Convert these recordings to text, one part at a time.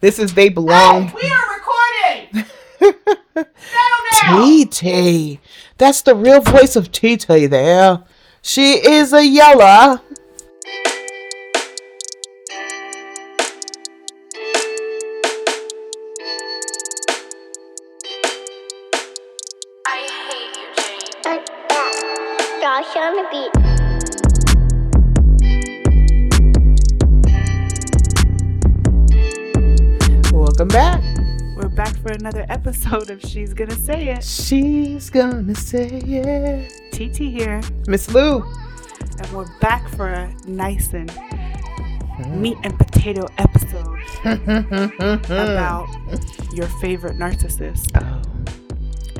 This is they belong. we are recording. TT. That's the real voice of TT there. She is a yeller. Another episode of She's Gonna Say It. She's gonna say it. TT here, Miss Lou. and we're back for a nice and mm-hmm. meat and potato episode about your favorite narcissist. Oh,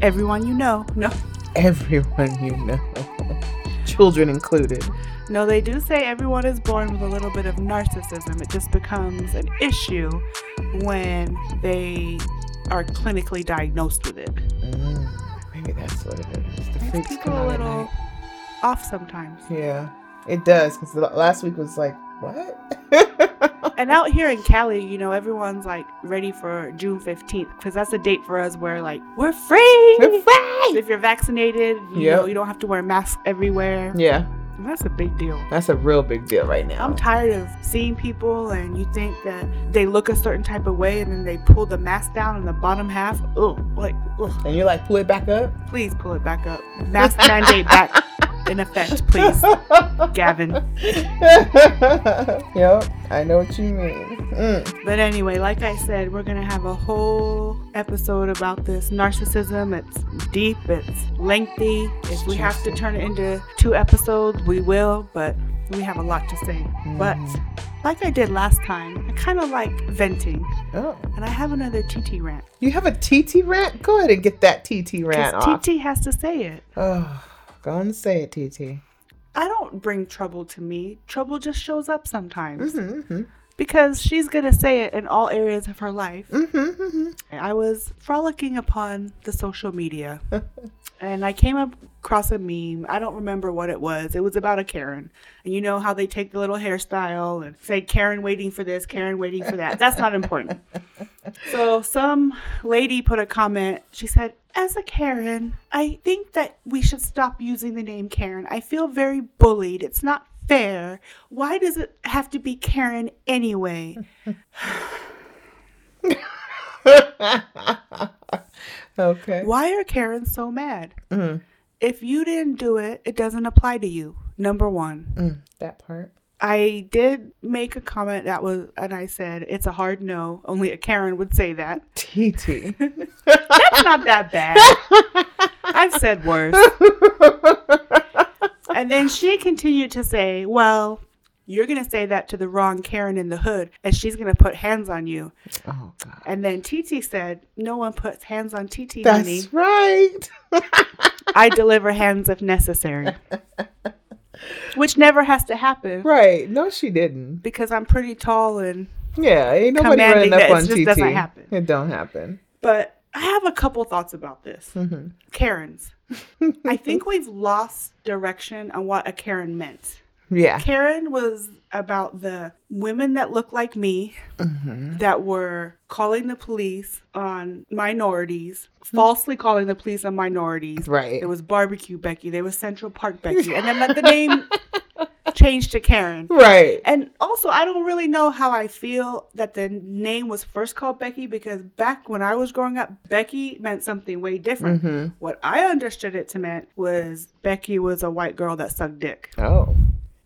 Everyone you know. No, everyone you know. Children included. no, they do say everyone is born with a little bit of narcissism. It just becomes an issue when they are clinically diagnosed with it. Mm, maybe that's what it is. The freaks people come a little off sometimes. Yeah, it does. Because last week was like, what? And out here in Cali, you know, everyone's like ready for June 15th because that's a date for us where like we're free. We're free! If you're vaccinated, you Yep. know, you don't have to wear masks everywhere. yeah, that's a big deal. that's a real big deal right now. I'm tired of seeing people and you think that they look a certain type of way and then they pull the mask down in the bottom half. Oh, like, ugh, and you're like pull it back up? please pull it back up. Mask mandate back in effect, please, Gavin. yep, I know what you mean. Mm. But anyway, like I said, we're gonna have a whole episode about this narcissism. It's deep, it's lengthy. If we have to turn it into two episodes, we will, but we have a lot to say. But like I did last time, I kind of like venting, Oh, and I have another TT rant. you have a TT rant? Go ahead and get that TT rant off. TT has to say it. Oh, go and say it, TT. I don't bring trouble to me. Trouble just shows up sometimes. Mm-hmm, Because she's gonna say it in all areas of her life. mm-hmm, mm-hmm. I was frolicking upon the social media and I came across a meme. I don't remember what it was. It was about a Karen. And you know how they take the little hairstyle and say Karen waiting for this, Karen waiting for that. That's not important. So some lady put a comment. She said, As a Karen, I think that we should stop using the name Karen. I feel very bullied. It's not fair. Why does it have to be Karen anyway? okay. Why are Karens so mad? Mm, If you didn't do it, it doesn't apply to you. Number one. mm, that part. I did make a comment that was, and I said, it's a hard no. Only a Karen would say that. TT. That's not that bad. I've said worse. And then she continued to say, well, you're going to say that to the wrong Karen in the hood, and she's going to put hands on you. oh, God. And then TT said, no one puts hands on TT, honey. That's right. I deliver hands if necessary. Which never has to happen. right. No, she didn't. because I'm pretty tall and Yeah, ain't nobody running up it on TT. doesn't happen. It don't happen. but I have a couple thoughts about this. Mm-hmm. Karens. I think we've lost direction on what a Karen meant. Yeah. Karen was about the women that look like me Mm-hmm. that were calling the police on minorities, falsely calling the police on minorities. Right. There was barbecue Becky, there was Central Park Becky, and then let the name changed to Karen. Right. And also, I don't really know how I feel that the name was first called Becky because back when I was growing up, Becky meant something way different. Mm-hmm. What I understood it to mean was Becky was a white girl that sucked dick. Oh.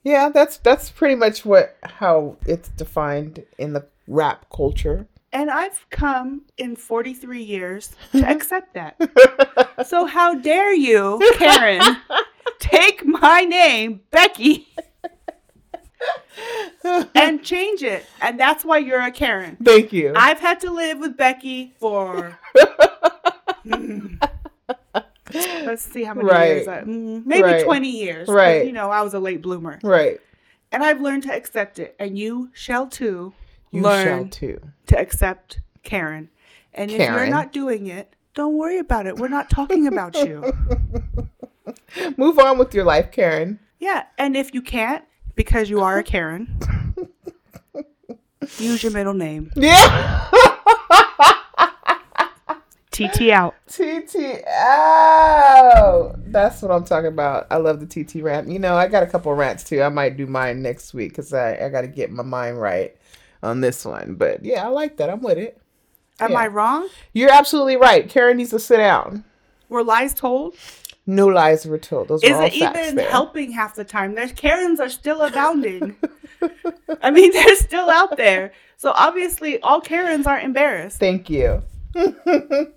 Yeah, that's that's pretty much what how it's defined in the rap culture. And I've come in 43 years to accept that. So, how dare you, Karen, take my name, Becky, and change it? And that's why you're a Karen. Thank you. I've had to live with Becky for. Let's see how many Right. years. I, mm, maybe Right. 20 years. Right. You know, I was a late bloomer. right. And I've learned to accept it. And you shall too You learn shall too. to accept Karen. And if you're not doing it, don't worry about it. We're not talking about you. Move on with your life, Karen. Yeah. And if you can't, because you are a Karen, use your middle name. Yeah. TT out. TT out. That's what I'm talking about. I love the TT rant. You know, I got a couple rants too. I might do mine next week because I, I got to get my mind right on this one. But yeah, I like that. I'm with it. Am Yeah. I wrong? You're absolutely right. Karen needs to sit down. Were lies told? No lies were told. Those Is are all it facts even there. helping half the time? There's Karens are still abounding. I mean, they're still out there. So obviously, all Karens aren't embarrassed. Thank you.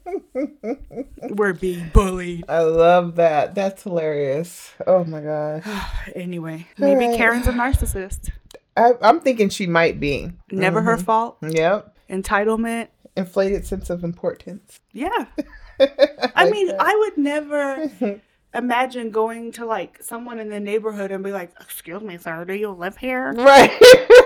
We're being bullied. I love that. That's hilarious. Oh my gosh. Anyway, maybe Alright. Karen's a narcissist. I, I'm thinking she might be. Never her Mm-hmm. fault. Yep. Entitlement. Inflated sense of importance. Yeah. I like mean, that. I would never imagine going to like someone in the neighborhood and be like, "Excuse me, sir, do you live here?" Right.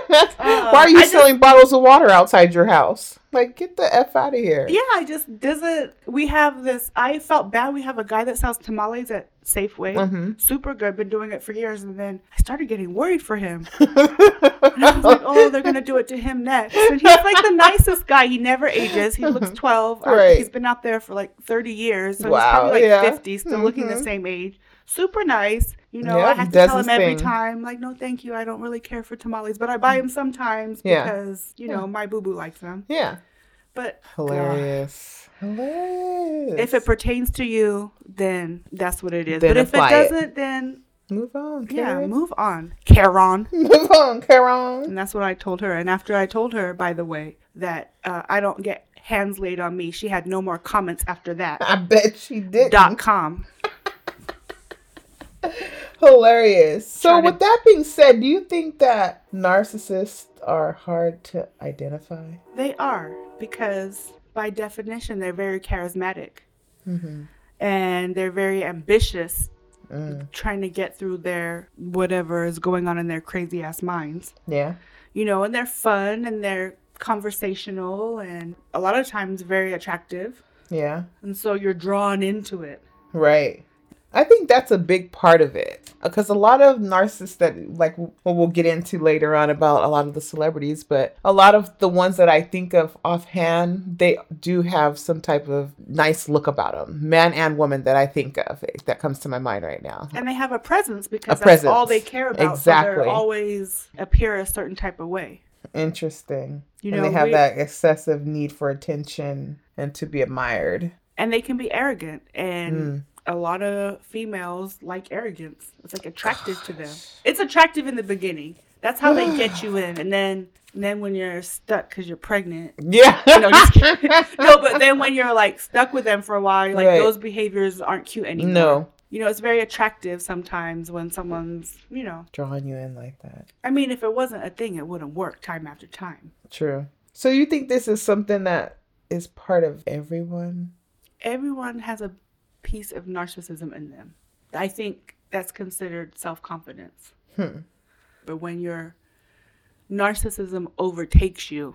Why are you Uh, I just- selling bottles of water outside your house? Like, get the F out of here. Yeah, I just doesn't. We have this. I felt bad. We have a guy that sells tamales at Safeway. Mhm. Super good. Been doing it for years, and then I started getting worried for him. And I was like, "Oh, they're gonna do it to him next." And he's like the nicest guy. He never ages. He looks twelve. Uh, Right. He's been out there for like thirty years, so Wow, he's probably like yeah. fifty, still looking the Mhm. same age. Super nice. You know, I have to tell him every time, like, "No, thank you. I don't really care for tamales, but I buy him sometimes Yeah. because you know my boo boo likes them." yeah. But Hilarious. Hilarious. if it pertains to you, then that's what it is. Then but if it doesn't, then Move on. yeah, Karen. move on, Karen. Move on, Karen. And that's what I told her. And after I told her, by the way, that uh, I don't get hands laid on me, she had no more comments after that. I bet she did. Dot com. Hilarious. So, to- with that being said, do you think that narcissists are hard to identify? They are because by definition they're very charismatic Mm-hmm. and they're very ambitious, Mm. trying to get through their whatever is going on in their crazy ass minds. Yeah. you know, and they're fun and they're conversational and a lot of times very attractive. Yeah. And so you're drawn into it. Right. I think that's a big part of it because a lot of narcissists that like well we'll get into later on about a lot of the celebrities, but a lot of the ones that I think of offhand, they do have some type of nice look about them, man and woman that I think of that comes to my mind right now. And they have a presence because A that's all they care about. So Exactly. they always appear a certain type of way. Interesting. You and know, they have we- that excessive need for attention and to be admired. And they can be arrogant. And Mm. A lot of females like arrogance. It's like attractive to them. It's attractive in the beginning. That's how they get you in. And then and then when you're stuck because you're pregnant, Yeah. No, just kidding. no, but then when you're like stuck with them for a while, like Right. those behaviors aren't cute anymore. no. You know, it's very attractive sometimes when someone's, you know, Drawing you in like that. I mean, if it wasn't a thing, it wouldn't work time after time. True. So you think this is something that is part of everyone? Everyone has a piece of narcissism in them. I think that's considered self confidence. Hmm. But when your narcissism overtakes you,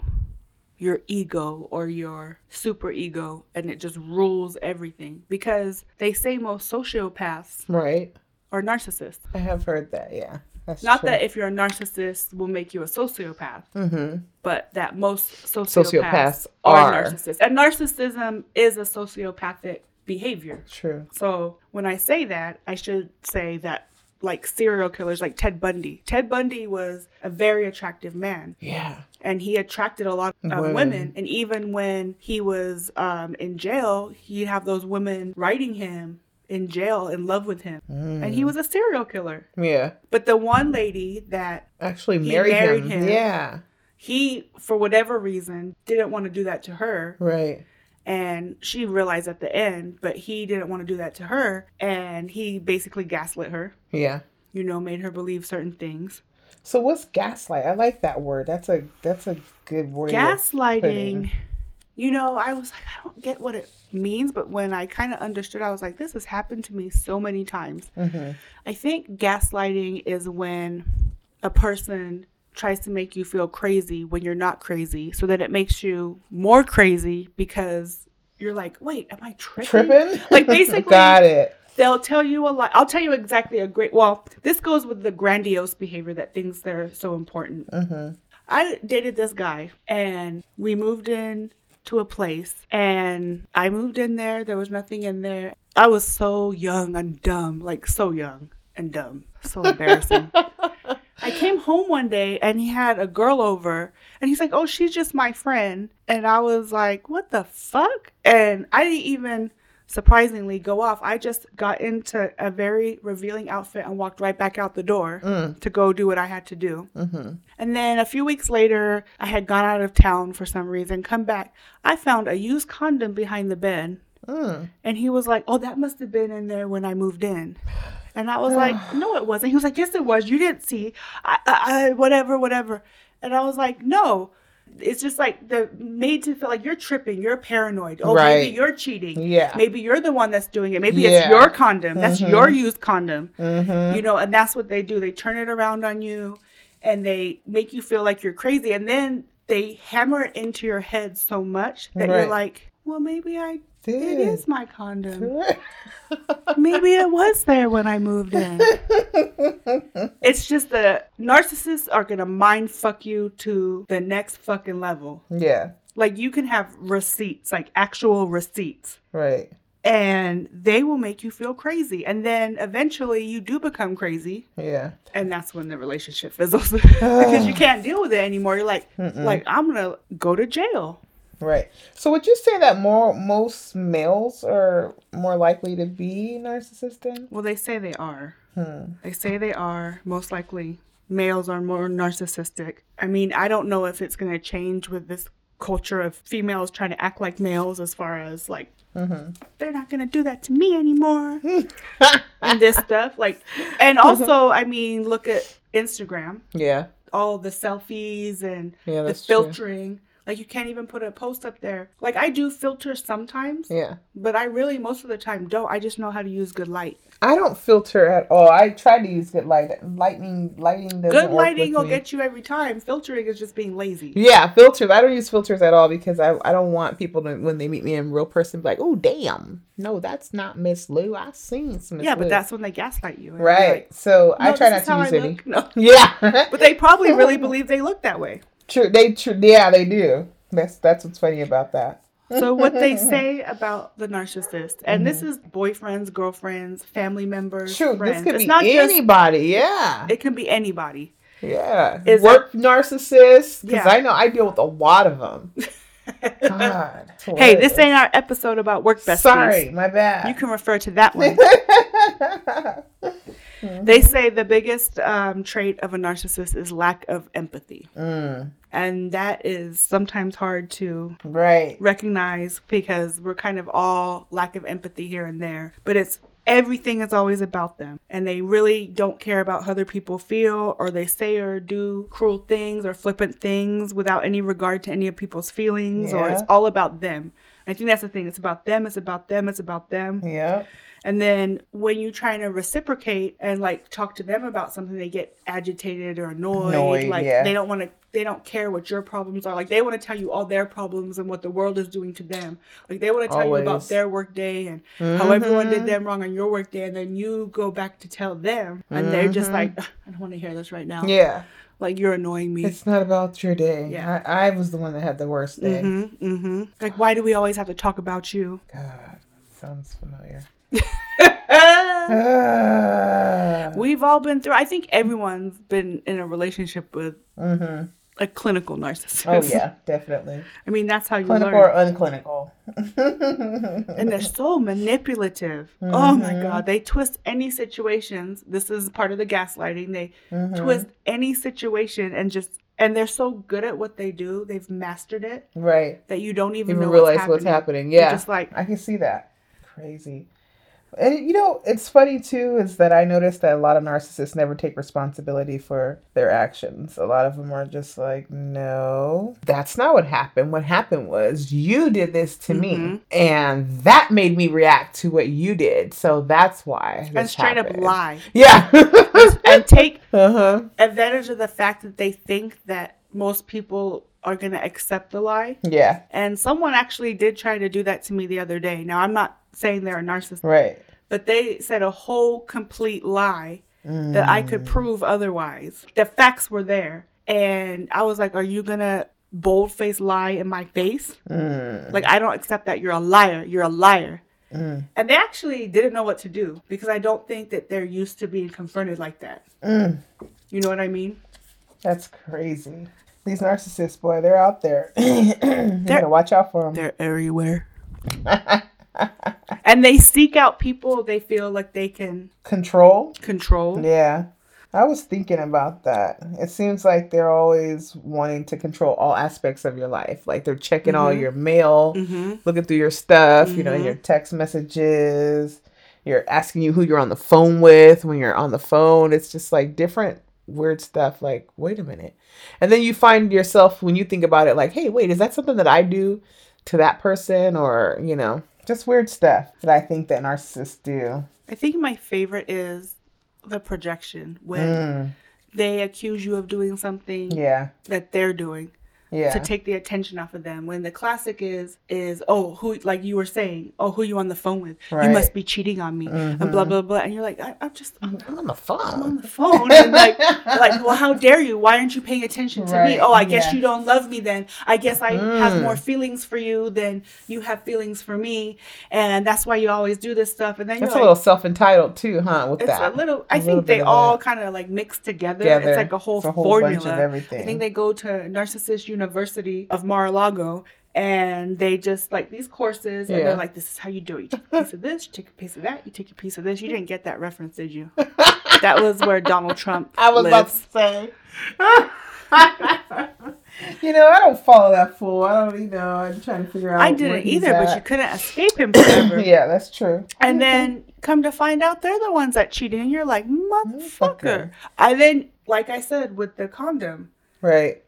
your ego or your super ego, and it just rules everything. Because they say most sociopaths Right. are narcissists. I have heard that. Yeah. That's Not true. that if you're a narcissist will make you a sociopath, Mm-hmm. but that most sociopaths, Sociopaths are, are. narcissists. And narcissism is a sociopathic behavior. True. So when I say that, I should say that like serial killers like Ted Bundy. Ted Bundy was a very attractive man Yeah. and he attracted a lot of Women. women. And even when he was um, in jail, he'd have those women writing him in jail in love with him. And Mm. he was a serial killer. Yeah. But the one lady that Actually married, married him. him. Yeah. he, for whatever reason, didn't want to do that to her. Right. And she realized at the end, but he didn't want to do that to her. And he basically gaslit her, Yeah. you know, made her believe certain things. So what's gaslight? I like that word. That's a that's a good word. Gaslighting, you know, I was like, I don't get what it means. But when I kind of understood, I was like, this has happened to me so many times. Mm-hmm. I think gaslighting is when a person tries to make you feel crazy when you're not crazy, so that it makes you more crazy because you're like, wait, am I tripping? Tripping. Like, basically- Got it. They'll tell you a lot. I'll tell you exactly a great. Well, this goes with the grandiose behavior that thinks they're so important. Mm-hmm. I dated this guy, and we moved in to a place and I moved in there. There was nothing in there. I was so young and dumb, like so young and dumb. So embarrassing. I came home one day and he had a girl over and he's like, Oh, she's just my friend. And I was like, What the fuck? And I didn't even surprisingly go off. I just got into a very revealing outfit and walked right back out the door Mm. to go do what I had to do. Mm-hmm. And then a few weeks later, I had gone out of town for some reason, come back. I found a used condom behind the bed. Mm. And he was like, Oh, that must have been in there when I moved in. And I was like, No, it wasn't. He was like, Yes, it was. You didn't see. I, I, I whatever, whatever. And I was like, No. It's just like the made to feel like you're tripping, you're paranoid. Oh, Right. maybe you're cheating. Yeah. Maybe you're the one that's doing it. Maybe it's your condom. That's Mhm. your used condom. Mm-hmm. You know, and that's what they do. They turn it around on you and they make you feel like you're crazy. And then they hammer it into your head so much that you're like, well, maybe I, it Did. is my condom. Maybe it was there when I moved in. It's just the narcissists are going to mind fuck you to the next fucking level. yeah. Like you can have receipts, like actual receipts Right. and they will make you feel crazy. And then eventually you do become crazy, Yeah. and that's when the relationship fizzles because you can't deal with it anymore. You're like, Mm-mm. like I'm gonna go to jail. Right. So would you say that more most males are more likely to be narcissistic? Well, they say they are. Hmm. They say they are. Most likely, males are more narcissistic. I mean, I don't know if it's gonna change with this culture of females trying to act like males as far as like Mm-hmm. they're not gonna do that to me anymore and this stuff like and also i mean look at instagram Yeah. all the selfies and Yeah, the filtering. true. Like you can't even put a post up there like i do filter sometimes Yeah. but i really most of the time don't i just know how to use good light I don't filter at all. I try to use good light. Lightning, lighting doesn't good lighting will me. get you every time filtering is just being lazy Yeah, filters. I don't use filters at all because I, I don't want people to when they meet me in real person be like, oh damn, no, that's not Miss Lou. I seen some. Miss yeah but that's when they gaslight you right. like, so I try not to use any. no Yeah, but they probably really believe they look that way true. They true. Yeah, they do. That's that's what's funny about that. So what they say about the narcissist, and this mm-hmm. is boyfriends, girlfriends, family members, True. friends. This could it's be not just anybody. yeah. it can be anybody. Yeah. Is Work narcissists. Because Yeah. I know I deal with a lot of them. God. Hey, this ain't our episode about work besties. Sorry, my bad. You can refer to that one. they say the biggest um, trait of a narcissist is lack of empathy. Mm, And that is sometimes hard to right. recognize because we're kind of all lack of empathy here and there. But it's everything is always about them. And they really don't care about how other people feel or they say or do cruel things or flippant things without any regard to any of people's feelings or it's all about them. I think that's the thing. It's about them, it's about them, it's about them. Yeah. And then when you're trying to reciprocate and like talk to them about something, they get agitated or annoyed. Annoyed, like yeah. they don't want to, they don't care what your problems are. Like they want to tell you all their problems and what the world is doing to them. Like they want to tell you about their work day and how everyone did them wrong on your work day. And then you go back to tell them and they're just Mhm. like, I don't want to hear this right now. Yeah. Like you're annoying me. It's not about your day. Yeah. I, I was the one that had the worst day. Mm-hmm, mm-hmm. Like, why do we always have to talk about you? God, sounds familiar. We've all been through. I think everyone's been in a relationship with mm-hmm. a clinical narcissist. Oh yeah, definitely. I mean, that's how you Clinical learn. or unclinical. and they're so manipulative. Oh my Mhm. god, they twist any situations. This is part of the gaslighting. They Mhm. twist any situation and just and they're so good at what they do. They've mastered it Right. that you don't even, Even know realize what's what's happening. happening. You're Yeah. just like I can see that. Crazy. And you know, it's funny too, is that I noticed that a lot of narcissists never take responsibility for their actions. A lot of them are just like, no, that's not what happened. What happened was you did this to Mhm. me, and that made me react to what you did. So that's why. and straight up lie Yeah. and take uh huh. advantage of the fact that they think that most people are going to accept the lie. Yeah. And someone actually did try to do that to me the other day. Now, I'm not saying they're a narcissist, Right. but they said a whole complete lie that I Mm. could prove otherwise. The facts were there. And I was like, Are you going to bold faced lie in my face. Mm. Like I don't accept that you're a liar. You're a liar. Mm. And they actually didn't know what to do because I don't think that they're used to being confronted like that. Mm. You know what I mean? That's crazy. These narcissists, boy, they're out there. you gotta watch out for them. They're everywhere. and they seek out people they feel like they can Control. control. Yeah. I was thinking about that. It seems like they're always wanting to control all aspects of your life. Like they're checking all Mhm. your mail, hmm looking through your stuff, you know, your text messages. You're asking you who you're on the phone with when you're on the phone. It's just like different weird stuff. Like, wait a minute. And then you find yourself when you think about it, like, hey, wait, is that something that I do to that person? Or, you know, just weird stuff that I think that narcissists do. I think my favorite is the projection when Mm, they accuse you of doing something yeah. that they're doing Yeah. to take the attention off of them. When the classic is is oh who like you were saying oh who you on the phone with Right. you must be cheating on me and blah Mhm. blah blah and you're like I, I'm just I'm, I'm on the phone I'm on the phone and like like well how dare you why aren't you paying attention to me oh I guess yeah. you don't love me then I guess I have Mm. more feelings for you than you have feelings for me and that's why you always do this stuff and then That's a you're little like self entitled too, huh? With it's that. a little I A little think they all kind of like mix together. Together. It's like a whole It's a whole bunch of formula. everything. I think they go to Narcissist University of Mar-a-Lago and they just like these courses and Yeah. they're like, this is how you do it. You take a piece of this, you take a piece of that, you take a piece of this. You didn't get that reference, did you? that was where Donald Trump I was about to lives. say. you know, I don't follow that fool. I don't, you know, I'm trying to figure out. I didn't either, but you couldn't escape him forever. yeah, that's true. And then come to find out they're the ones that cheated, and you're like, Motherfucker. motherfucker. And then, like I said, with the condom, Right.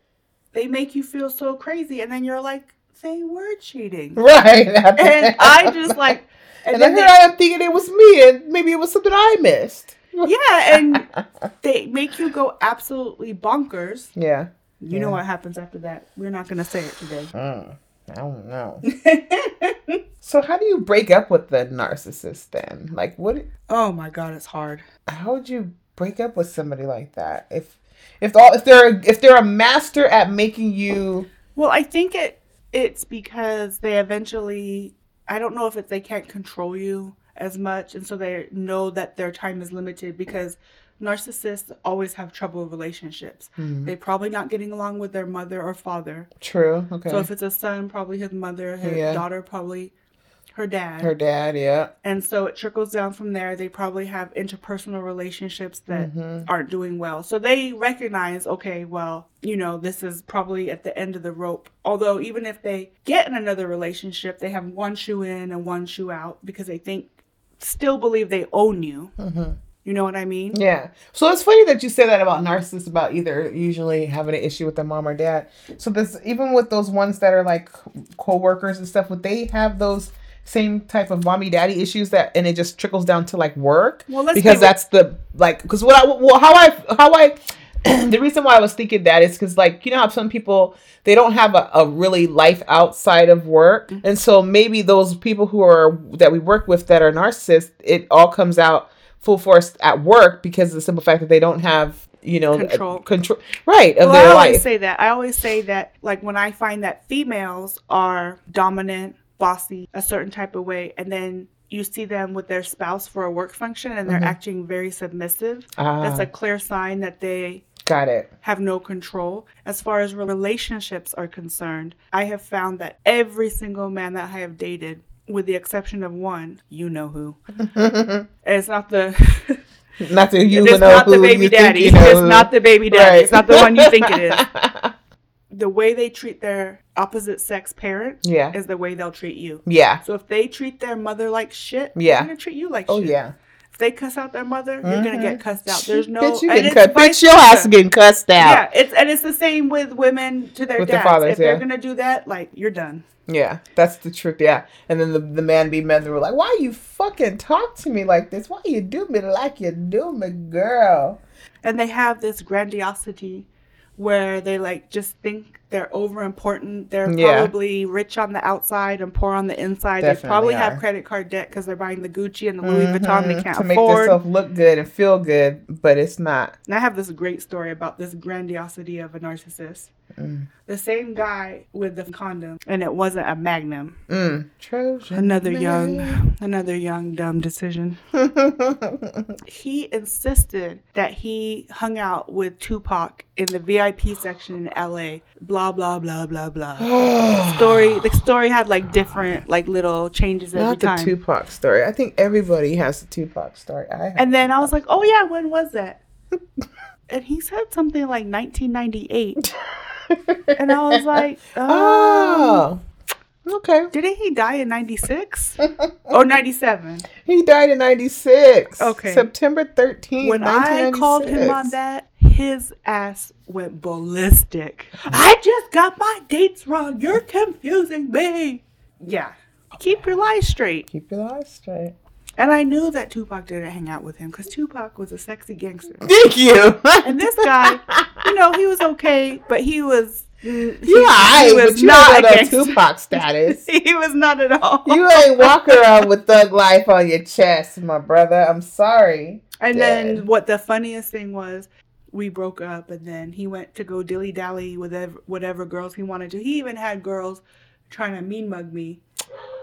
They make you feel so crazy, and then you're like, they were cheating. Right. And I just like, and, And then then they, I am thinking it was me, and maybe it was something I missed. yeah, and they make you go absolutely bonkers. Yeah. You know what happens after that? We're not gonna say it today. Mm, I don't know. so, how do you break up with the narcissist then? Like, what? oh my god, it's hard. How would you break up with somebody like that? If, if all, if they're if they're a master at making you Well, I think it it's because they eventually I don't know if it's they can't control you as much and so they know that their time is limited because narcissists always have trouble with relationships. Hmm. They're probably not getting along with their mother or father. true, okay, So if it's a son, probably his mother, his Yeah. daughter, probably her dad. her dad, yeah, And so it trickles down from there. They probably have interpersonal relationships that Mm-hmm. aren't doing well. So they recognize, okay, well, you know, this is probably at the end of the rope. Although, even if they get in another relationship, they have one shoe in and one shoe out because they think, still believe they own you. You know what I mean? Mm-hmm. Yeah. So it's funny that you say that about narcissists about either usually having an issue with their mom or dad. So this even with those ones that are like co-workers and stuff, would they have those same type of mommy daddy issues that and it just trickles down to like work? Well, let's because be- that's the like because what I well how I how I the reason why I was thinking that is because like you know how some people they don't have a, a really life outside of work Mm-hmm. and so maybe those people who are that we work with that are narcissists it all comes out full force at work because of the simple fact that they don't have you know Control. control right of Well, I always life say that. I always say that, like, when I find that females are dominant, bossy, a certain type of way, and then you see them with their spouse for a work function and they're acting very submissive, that's Ah. a clear sign that they got it have no control. As far as relationships are concerned, I have found that every single man that I have dated, with the exception of one, you know who. and it's not the. not the you it's know not the baby daddy. you know it's who. not the baby daddy. Right. It's not the one you think it is. the way they treat their opposite sex parent yeah is the way they'll treat you. yeah So if they treat their mother like shit, Yeah. they're gonna treat you like oh shit. yeah If they cuss out their mother, you're gonna get mm-hmm. cussed out. There's no bitch, you getting vice bitch your ass getting cussed out Yeah, it's and it's the same with women to their With their dads. fathers, if they're gonna do that, like you're done. Yeah, that's the truth. Yeah, and then the, the man be men. They were like, "Why you fucking talk to me like this? Why you do me like you do me, girl?" And they have this grandiosity where they like just think they're over important. They're Yeah. probably rich on the outside and poor on the inside. they probably are. have credit card debt because they're buying the Gucci and the Louis mm-hmm. Vuitton they can't to make afford. themselves look good and feel good, but it's not. And I have this great story about this grandiosity of a narcissist. Mm. The same guy with the condom, and it wasn't a Magnum. Mm. Trojan. Another man. young, another young dumb decision. He insisted that he hung out with Tupac in the VIP section in LA. Blah blah blah blah blah. story. The story had like different like little changes every Not the time. Tupac story. I think everybody has the Tupac story. I. And then I was like, oh yeah, when was that? and he said something like 1998. and I was like, um, oh, okay. didn't he die in 96 or 97? He died in '96. Okay. September 13th. When I called him on that, his ass went ballistic. I just got my dates wrong. You're confusing me. Yeah. Keep your lies straight. Keep your lies straight. And I knew that Tupac didn't hang out with him because Tupac was a sexy gangster. Thank you. And this guy, you know, he was okay, but he was. He, you he was but you not a. Tupac status. he was not at all. You ain't walk around with thug life on your chest, my brother. I'm sorry. And then what the funniest thing was, we broke up, and then he went to go dilly dally with ev- whatever girls he wanted to. He even had girls trying to mean mug me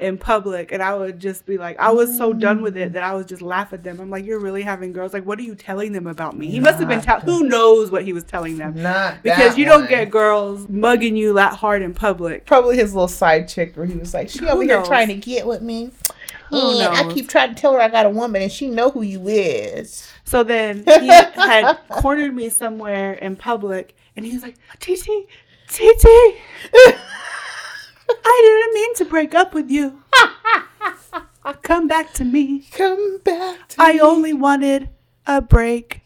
in public, and I would just be like, I was so done with it mm. that I would just laugh at them. I'm like, you're really having girls? Like, what are you telling them about me? He must have been Not tell. Who knows what he was telling them? Not Because you don't get girls mugging you that hard in public. probably his little side chick where he was like, she Who over here trying to get with me. And I keep trying to tell her I got a woman and she know who you is. So then he had cornered me somewhere in public, and he was like, "TT, TT, I didn't mean to break up with you. Come back to me. Come back to me. I me. only wanted a break."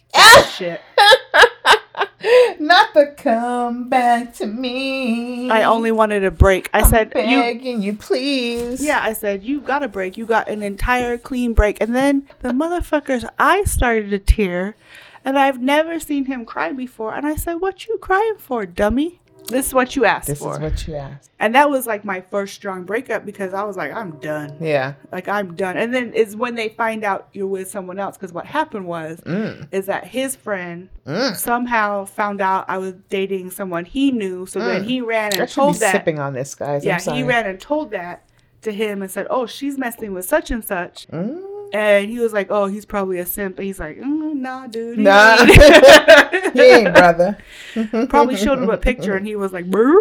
Shit. Not the come back to me. I only wanted a break. I said, "You." begging you, please. Yeah, I said, you got a break. You got an entire clean break. And then the motherfucker's eyes started to tear. And I've never seen him cry before. And I said, what you crying for, dummy? This is what you asked This for. This is what you asked. and that was like my first strong breakup because I was like, I'm done. Yeah. Like, I'm done. And then it's when they find out you're with someone else. Because what happened was, Mm. is that his friend Mm. somehow found out I was dating someone he knew. So then Mm. he ran I and should told be that. sipping on this, guys. Yeah, he ran and told that to him and said, "Oh, she's messing with such and such," Mm. And he was like, "Oh, he's probably a simp." And he's like, mm, "Nah, dude, Nah. he ain't, brother. probably showed him a picture, and he was like, "Brr."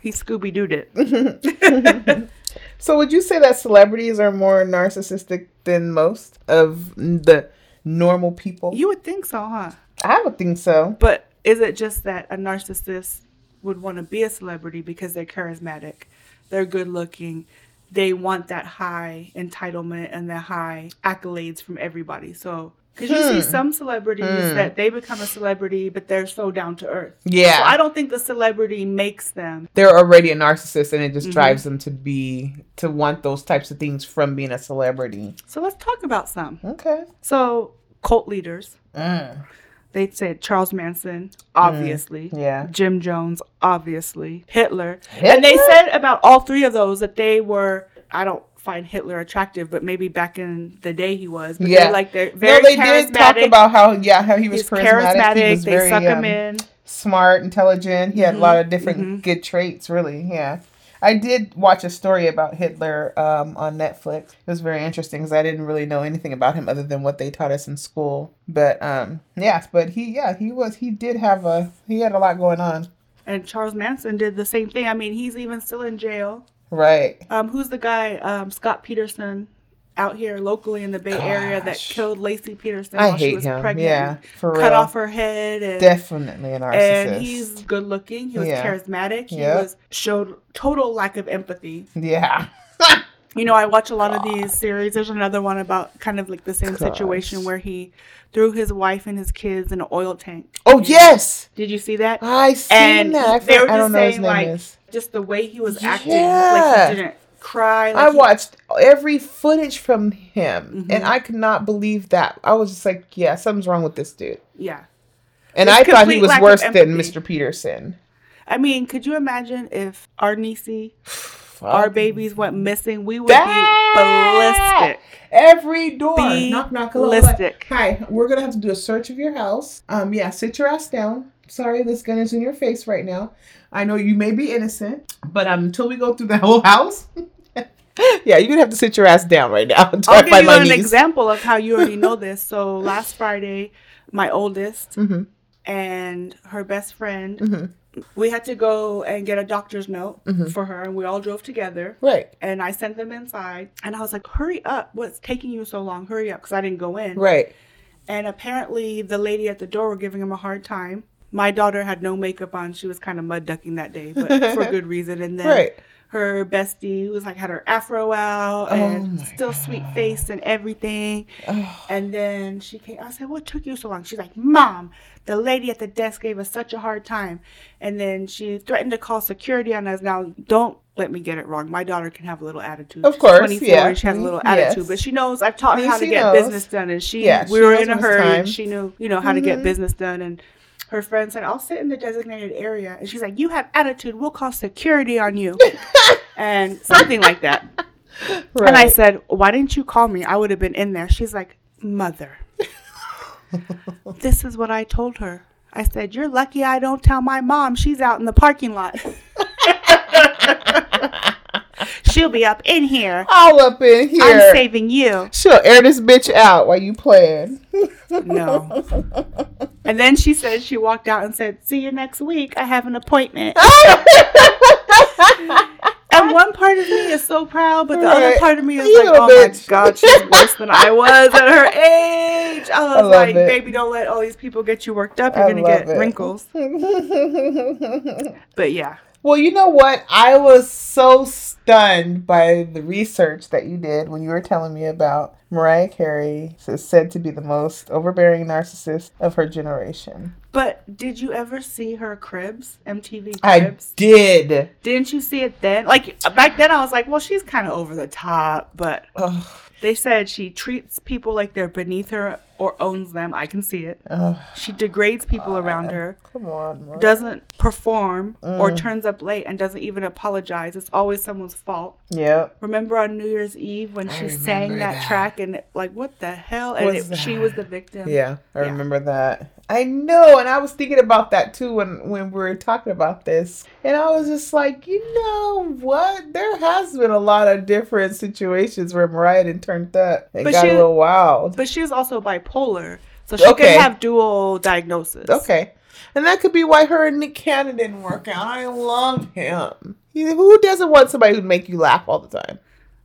he Scooby Dooed it. So would you say that celebrities are more narcissistic than most of the normal people? You would think so, huh? I would think so. But is it just that a narcissist would want to be a celebrity because they're charismatic, they're good looking, they want that high entitlement and the high accolades from everybody? So, because you see Hmm. some celebrities Hmm. that they become a celebrity, but they're so down to earth. Yeah. So I don't think the celebrity makes them. They're already a narcissist and it just Mhm. drives them to be to want those types of things from being a celebrity. So let's talk about some. Okay. So cult leaders, Mm. They said Charles Manson, obviously. Yeah. Jim Jones, obviously, Hitler. And they said about all three of those that they were, I don't find Hitler attractive, but maybe back in the day he was. But Yeah. they're like they're very no, they did talk about how yeah how he was He's charismatic. charismatic. He was they very suck um, him in. smart, intelligent. He had a Mhm, lot of different mhm. good traits. Really, yeah. I did watch a story about Hitler um, on Netflix. It was very interesting because I didn't really know anything about him other than what they taught us in school. But um, yes, but he yeah he was he did have a he had a lot going on. And Charles Manson did the same thing. I mean, he's even still in jail. Right. Um, who's the guy? Um, Scott Peterson out here locally in the Bay Area that killed Laci Peterson I while she was him. pregnant. Yeah, for Cut real. off her head and Definitely a narcissist. and he's good looking. He was Yeah. charismatic. He Yep. was showed total lack of empathy. yeah. You know, I watch a lot of these series. There's another one about kind of like the same situation where he threw his wife and his kids in an oil tank. Oh And- yes, Did you see that? I seen And that. I, they were just saying name like is. just the way he was acting, Yeah. like he didn't cry. Like I he- watched every footage from him, Mhm. and I could not believe that. I was just like, "Yeah, something's wrong with this dude." Yeah. And It's I thought he was worse than. Mr. Peterson. I mean, could you imagine if our Nisi, our babies went missing? We would That- be ballistic. Every door. Be knock knock hello. ballistic. Hi, we're gonna have to do a search of your house. Um, yeah, sit your ass down. sorry, this gun is in your face right now. I know you may be innocent, but um, until we go through the whole house, yeah, you're gonna have to sit your ass down right now I'll give you an niece. example of how you already know this. So last Friday, my oldest Mhm. and her best friend, Mhm. we had to go and get a doctor's note Mhm. for her, and we all drove together. Right, And I sent them inside, and I was like, "Hurry up! What's taking you so long? Hurry up!" Because I didn't go in. right. And apparently, the lady at the door were giving him a hard time. My daughter had no makeup on; she was kind of mud ducking that day, but for good reason. And then Right. Her bestie was like had her afro out Oh and still sweet face and everything. Oh, And then she came. I said, "What took you so long?" She's like, "Mom, the lady at the desk gave us such a hard time." And then she threatened to call security on us. Now, don't let me get it wrong. My daughter can have a little attitude. Of She's course, 24 yeah. and she has a little Yes. attitude, but she knows I've taught her how to she get knows. business done. And she, Yeah, we she were in a hurry. And she knew, you know, how to get Mhm. business done. And her friend said, "I'll sit in the designated area." And she's like, "You have attitude. We'll call security on you." and something like that. right. And I said, Why didn't you call me? I would have been in there. She's like, Mother. this is what I told her. I said, You're lucky I don't tell my mom she's out in the parking lot. She'll be up in here. all up in here. I'm saving you. She'll air this bitch out while you playing. No. And then she said she walked out and said, See you next week. I have an appointment. And one part of me is so proud, but the other part of me is You like, oh bitch." my god, she's worse than I was at her age. I was love like, it. baby, don't let all these people get you worked up. You're I gonna get it. wrinkles. But yeah, Well, you know what? I was so stunned by the research that you did when you were telling me about Mariah Carey is said to be the most overbearing narcissist of her generation. but did you ever see her cribs, MTV Cribs? I did. Didn't you see it then? Like back then, I was like, well, she's kind of over the top, but Ugh, they said she treats people like they're beneath her or owns them. I can see it. ugh, She degrades people around her. come on, Mariah. doesn't perform or Mm. turns up late and doesn't even apologize. It's always someone's fault. Yep. Remember on New Year's Eve when she sang that, that. track and like what the hell? And it, she was the victim. Yeah, I Yeah. remember that. I know, and I was thinking about that too when when we were talking about this, and I was just like, you know what? There has been a lot of different situations where Mariah done turned up and But got she- a little wild. But she was also bipolar, so she Okay. could have dual diagnosis. Okay. And that could be why her and Nick Cannon didn't work out. I love him. He- Who doesn't want somebody who'd make you laugh all the time?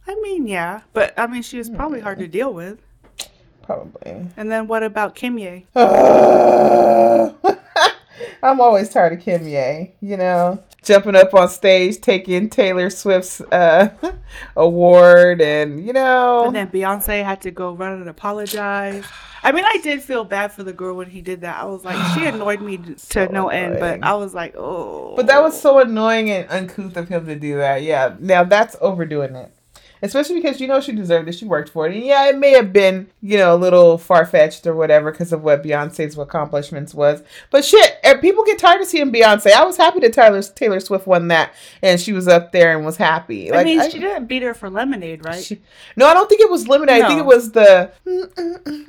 I mean, yeah, but I mean, she was hmm. probably hard to deal with. Probably. And then what about Kimye? I'm always tired of Kanye, you know, jumping up on stage, taking Taylor Swift's uh, award, and you know, And then Beyonce had to go run and apologize. I mean, I did feel bad for the girl when he did that. I was like, she annoyed me to So no end, but I was like, oh. but that was so annoying and uncouth of him to do that. Yeah, now that's overdoing it. Especially because you know she deserved it. She worked for it. And yeah, it may have been, you know, a little far fetched or whatever because of what Beyonce's accomplishments was. But shit, eh, people get tired of seeing Beyonce. I was happy that Tyler Taylor Swift won that and she was up there and was happy. I mean, I- she didn't beat her for Lemonade, right? She- no, I don't think it was limited. I think it was the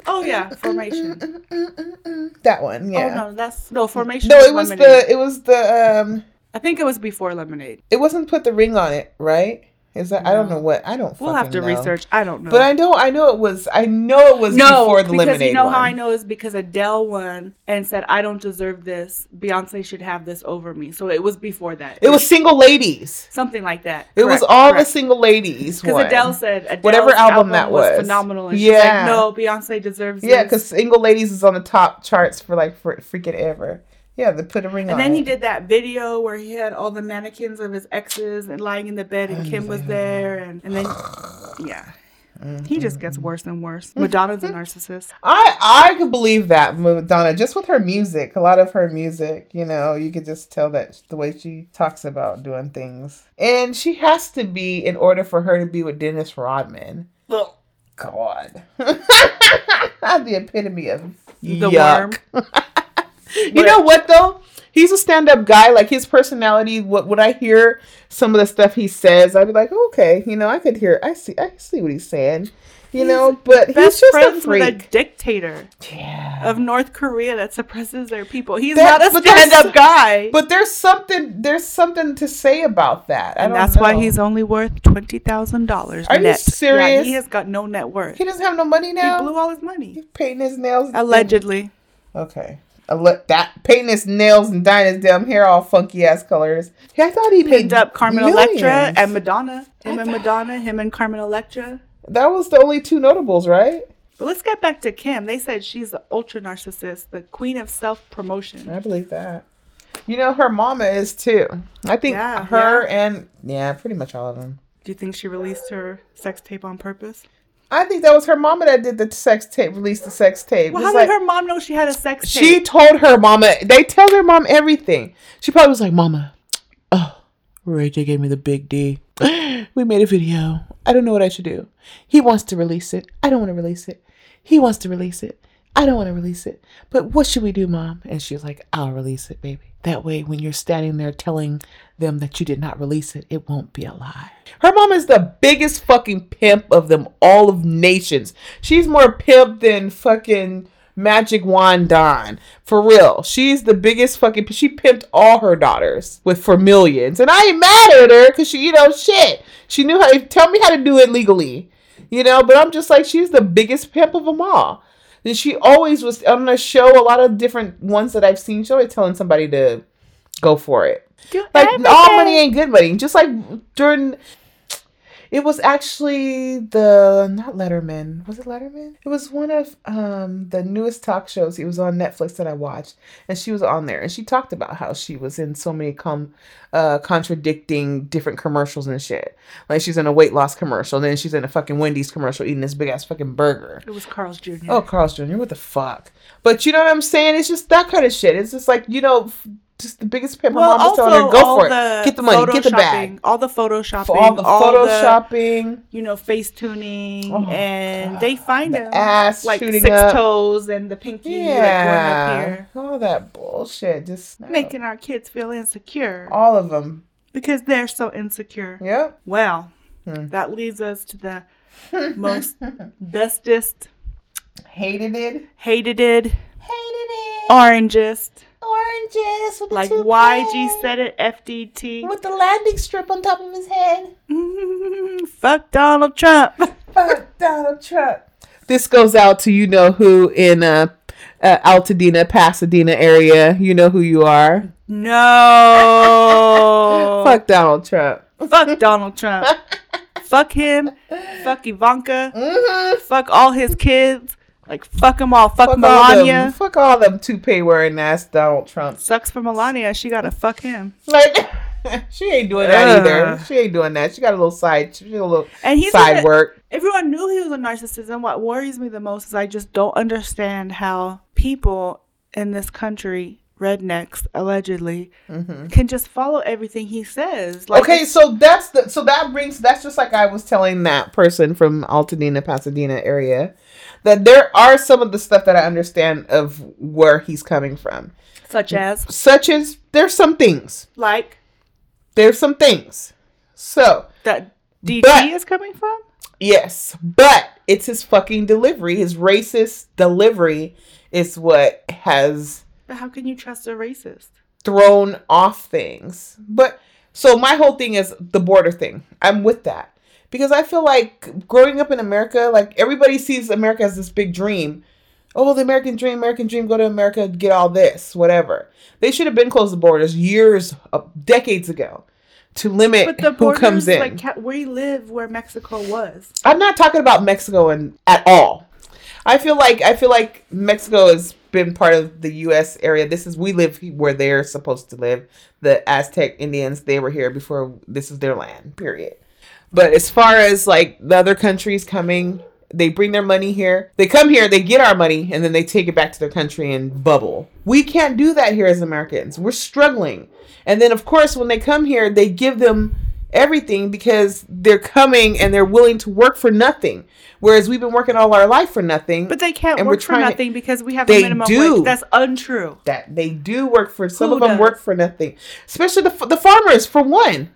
oh yeah, Formation. that one. Yeah. Oh no, that's no Formation. no, it was Lemonade. the it was the um I think it was before Lemonade. it wasn't put the ring on it, right? Is that I don't know what I don't. We'll have to know. research. I don't know. But I know I know it was I know it was no, before the because lemonade you know one. how I know is because Adele won and said, "I don't deserve this. Beyonce should have this over me." So it was before that. It was single ladies. something like that. It was all the single ladies. because. Adele said Adele's Whatever album that was. phenomenal, and Yeah. she's like, "No, Beyonce deserves Yeah, because single ladies is on the top charts for like for freaking ever. Yeah, they put a ring on. And then he did that video where he had all the mannequins of his exes and lying in the bed, and oh, Kim was there, and, and then yeah, he just gets mm-hmm. worse and worse. Madonna's a narcissist. I I could believe that Madonna just with her music, a lot of her music, you know, you could just tell that the way she talks about doing things, and she has to be in order for her to be with Dennis Rodman. Ugh. God, the epitome of The yuck. worm. You know what though? He's a stand-up guy. Like his personality. What when I hear some of the stuff he says, I'd be like, okay, you know, I could hear. I see. I see what he's saying. You know, but he's just a friends with a dictator yeah. of North Korea that suppresses their people. He's not a stand-up guy. But there's something there's something to say about that. I and that's why he's only worth twenty thousand dollars. Are you net. Yeah, serious? he has got no net worth. he doesn't have no money now. He blew all his money. He's painting his nails. Allegedly. Okay. That painting his nails and dyeing his damn hair all funky ass colors. Yeah, I thought he picked made up Carmen millions. Electra and Madonna. Him and Madonna, him and Carmen Electra. That was the only two notables, right? But let's get back to Kim. They said she's the ultra narcissist, the queen of self promotion. I believe that. You know, her mama is too. I think Yeah, her yeah. and yeah, pretty much all of them. Do you think she released her sex tape on purpose? I think that was her mama that did the sex tape, released the sex tape. Well, how like- did her mom know she had a sex tape? She told her mama. They tell their mom everything. She probably was like, "Mama, oh, Ray J gave me the big D. We made a video. I don't know what I should do. He wants to release it. I don't want to release it. He wants to release it. I don't want to release it. But what should we do, mom?" And she was like, "I'll release it, baby. That way, when you're standing there telling them that you did not release it, it won't be a lie." Her mom is the biggest fucking pimp of them all of nations. She's more pimp than fucking Magic Wand Don. For real. She's the biggest fucking she pimped all her daughters with for millions. And I ain't mad at her because she, you know, shit. She knew how to tell me how to do it legally. You know, but I'm just like she's the biggest pimp of them all. And she always was on the show, a lot of different ones that I've seen, she's always telling somebody to go for it. Do Like everything. all money ain't good money. Just like during it was actually the not Letterman. Was it Letterman? It was one of um the newest talk shows. He was on Netflix that I watched, and she was on there, and she talked about how she was in so many com uh contradicting different commercials and shit. Like she's in a weight loss commercial, and then she's in a fucking Wendy's commercial eating this big ass fucking burger. It was Carl's Jr. Oh, Carl's Jr., what the fuck? But you know what I'm saying? It's just that kind of shit. It's just like, you know, f- just the biggest pimp. My well, mom was telling her, go for it. Get the money, get the bag. all the photoshopping, For all the photoshopping, you know, face tuning, Oh, and God. they find the him ass like six up. toes and the pinky like up Yeah. here, All that bullshit. Just no. making our kids feel insecure all of them. because they're so insecure. Yep. Well, Hmm. that leads us to the most bestest, Hated it. hated it, Hated it. orangest, Oranges with the like toupee. YG said it, FDT. With the landing strip on top of his head. Fuck Donald Trump. Fuck Donald Trump. This goes out to you know who in uh, uh Altadena, Pasadena area. You know who you are. No. Fuck Donald Trump. Fuck Donald Trump. fuck him. Fuck Ivanka. Mm-hmm. Fuck all his kids. Like fuck them all. Fuck, Fuck all Melania. them. Fuck all them toupee wearing ass Donald Trump. Sucks for Melania. She gotta fuck him. Like she ain't doing that Ugh. either. She ain't doing that. She got a little side. She got a little And he's side gonna- work. Everyone knew he was a narcissist. And what worries me the most is I just don't understand how people in this country, rednecks allegedly, can just follow everything he says. Like, Mm-hmm. okay, so that's the so that brings that's just like I was telling that person from Altadena, Pasadena area, that there are some of the stuff that I understand of where he's coming from, such as such as there's some things, like there's some things. So that DT But- is coming from. yes, but it's his fucking delivery, his racist delivery, is what has But how can you trust a racist? thrown off things. But so my whole thing is the border thing. I'm with that. Because I feel like growing up in America, like everybody sees America as this big dream. Oh, the American dream, American dream, go to America, get all this, whatever. They should have been closed the borders years, uh, decades ago to limit But the who comes in. like we live where Mexico was. I'm not talking about Mexico and at all. I feel like I feel like Mexico has been part of the U.S. area. This is we live where they're supposed to live. The Aztec Indians they were here before this is their land. Period. But as far as like the other countries coming, they bring their money here. They come here, they get our money, and then they take it back to their country and bubble. We can't do that here as Americans. We're struggling. And then of course when they come here, they give them everything because they're coming and they're willing to work for nothing. Whereas we've been working all our life for nothing. But they can't work for to- nothing because we have a minimum do. wage. That's untrue. that they do work for some Who of them work for nothing especially the, the farmers for one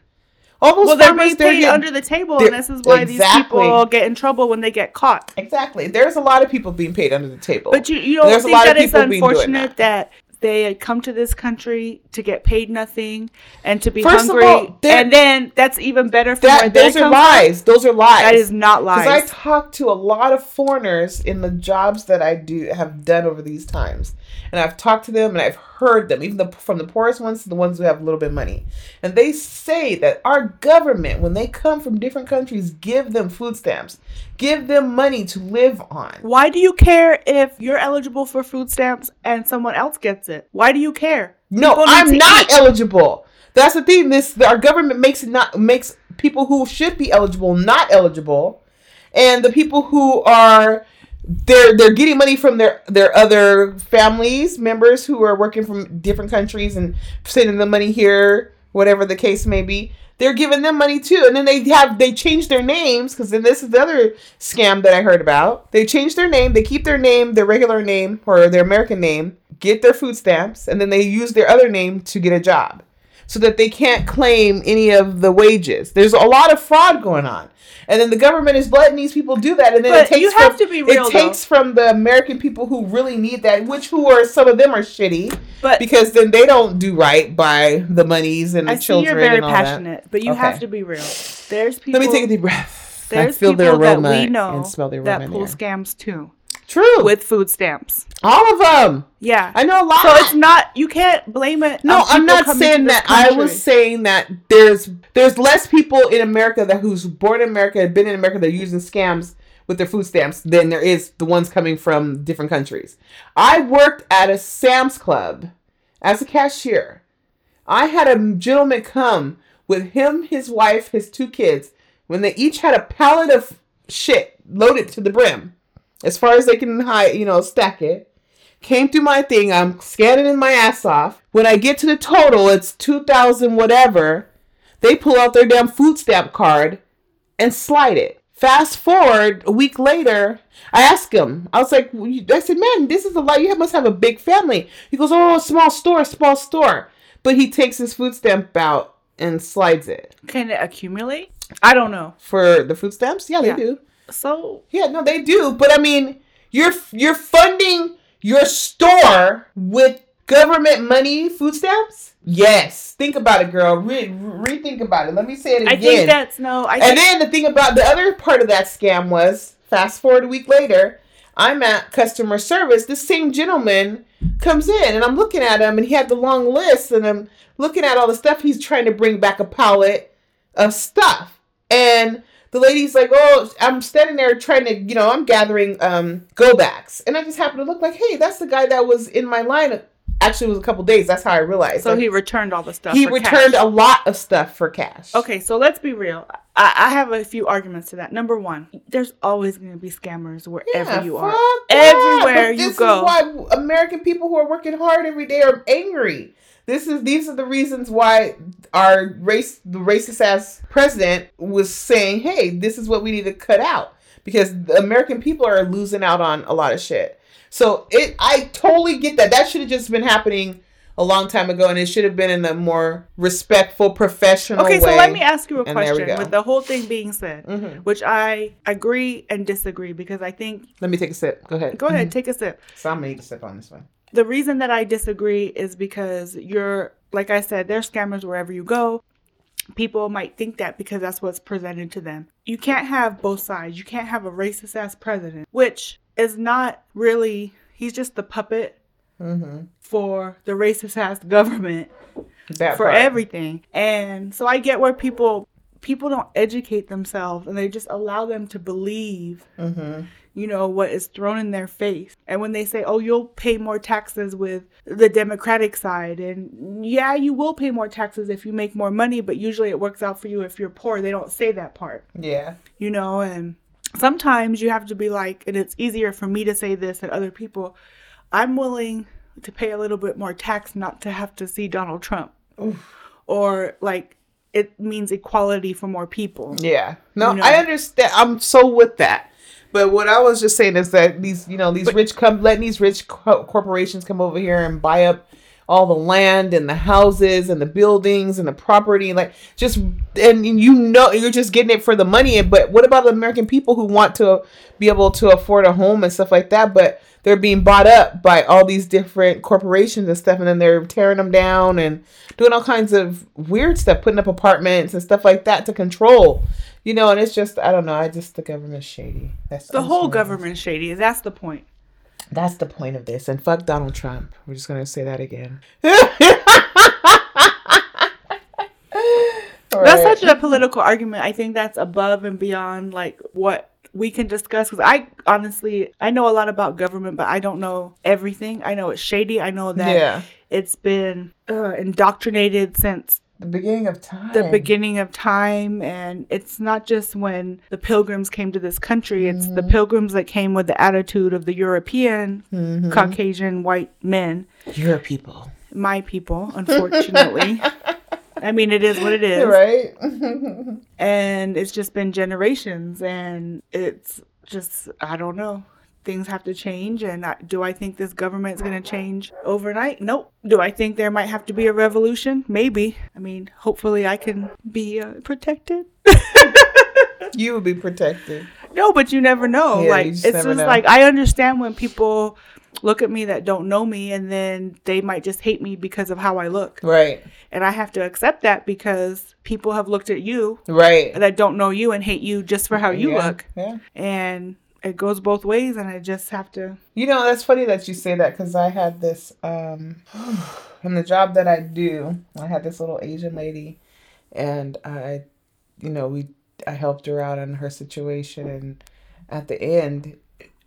All those Well, they're being paid under the table, and this is why these people get in trouble when they get caught. Exactly. There's a lot of people being paid under the table. But you, you don't There's think that it's people being doing unfortunate that. they had come to this country to get paid nothing and to be First of hungry, all, and then that's even better for that they those are come from? lies. Those are lies. That is not lies. Because I lies. talk to a lot of foreigners in the jobs that I do have done over these times, and I've talked to them and I've heard them, even the from the poorest ones to the ones who have a little bit of money, and they say that our government, when they come from different countries, give them food stamps, give them money to live on. Why do you care if you're eligible for food stamps and someone else gets it? Why do you care? No, I'm not eat. eligible. That's the thing. This our government makes it not makes people who should be eligible not eligible, and the people who are they're they're getting money from their their other families members who are working from different countries and sending them money here, whatever the case may be. They're giving them money too, and then they have they change their names because then this is the other scam that I heard about. They change their name, they keep their name, their regular name or their American name, get their food stamps, and then they use their other name to get a job so that they can't claim any of the wages. There's a lot of fraud going on. And then the government is letting these people do that, and then it takes you have from, to be real, It takes from the American people who really need that, which who are some of them are shitty But because then they don't do right by the monies and the I see children you're very passionate, but you Okay. have to be real. There's people. Let me take a deep breath. I There's feel people their that aroma we know and smell their that aroma. in pull scams too True, with food stamps. all of them. Yeah. I know a lot. so it's not. You can't blame it. No, I'm not saying that. I was saying that there's there's less people in America that who's born in America, have been in America, that are using scams with their food stamps than there is the ones coming from different countries. I worked at a Sam's Club as a cashier. I had a gentleman come with him, his wife, his two kids, when they each had a pallet of shit loaded to the brim, as far as they can hide, you know, stack it came through my thing. I'm scanning in my ass off. When I get to the total, it's 2000 whatever. They pull out their damn food stamp card and slide it. Fast forward a week later, I asked him. I was like, I said, man, this is a lot. You must have a big family. He goes, oh, small store, small store. But he takes his food stamp out and slides it. Can it accumulate? I don't know. For the food stamps? Yeah, they Yeah. do. So Yeah, no, they do. But I mean, you're you're funding your store with government money, food stamps. Yes, think about it, girl. Re- rethink about it. Let me say it again. I think that's no. I and think, then the thing about the other part of that scam was, fast forward a week later, I'm at customer service. This same gentleman comes in, and I'm looking at him, and he had the long list, and I'm looking at all the stuff he's trying to bring back a pallet of stuff, and the lady's like, "Oh, I'm standing there trying to, you know, I'm gathering um go backs, and I just happen to look like, hey, that's the guy that was in my line. Actually, it was a couple days. That's how I realized. so Like, he returned all the stuff. he returned cash. a lot of stuff for cash. Okay, so let's be real. I, I have a few arguments to that. Number one, there's always going to be scammers wherever Yeah, you are. Everywhere you this go. Is why American people who are working hard every day are angry. This is these are the reasons why our race the racist ass president was saying, "Hey, this is what we need to cut out because the American people are losing out on a lot of shit." So it I totally get that. That should have just been happening a long time ago and it should have been in a more respectful professional Okay, way. so let me ask you a And question. With the whole thing being said, Mhm. which I agree and disagree because I think. Let me take a sip. Go ahead. Go ahead, take a sip. So I'm gonna need to sip on this one. The reason that I disagree is because you're, like I said, there's scammers wherever you go. People might think that because that's what's presented to them. You can't have both sides. You can't have a racist ass president, which is not really, he's just the puppet Mm-hmm. for the racist ass government That for part. everything. And so I get where people people don't educate themselves and they just allow them to believe Mm-hmm. You know what is thrown in their face and when they say oh you'll pay more taxes with the democratic side and yeah you will pay more taxes if you make more money but usually it works out for you if you're poor they don't say that part Yeah. you know and sometimes you have to be like and it's easier for me to say this than other people i'm willing to pay a little bit more tax not to have to see donald trump or like it means equality for more people Yeah. No, You know? I understand. I'm so with that. But what I was just saying is that these, you know, these rich come letting these rich co- corporations come over here and buy up all the land and the houses and the buildings and the property like just and you know you're just getting it for the money. But what about the american people who want to be able to afford a home and stuff like that but they're being bought up by all these different corporations and stuff and then they're tearing them down and doing all kinds of weird stuff putting up apartments and stuff like that to control you know and it's just i don't know i just the government's shady that's The whole government's government shady. That's the point. That's the point of this. And fuck Donald Trump. We're just gonna say that again. That's such a political argument. I think that's above and beyond like what we can discuss. Because I honestly, I know a lot about government, but I don't know everything. I know it's shady. I know that yeah. it's been uh, indoctrinated since The beginning of time. the beginning of time and it's not just when the pilgrims came to this country it's the mm-hmm. pilgrims that came with the attitude of the european mm-hmm. caucasian white men Your people. my people unfortunately i mean it is what it is Right? and it's just been generations and it's just i don't know things have to change and I, do i think this government is going to change overnight nope do i think there might have to be a revolution maybe i mean hopefully i can be uh, protected you will be protected. no but you never know Yeah, like you it's just just know. like i understand when people look at me that don't know me and then they might just hate me because of how i look Right. and i have to accept that because people have looked at you Right. that don't know you and hate you just for how you Yeah, look Yeah. and it goes both ways and i just have to You know, that's funny that you say that because I had this, um, in the job that I do, I had this little Asian lady and I, you know, we, I helped her out in her situation. And at the end,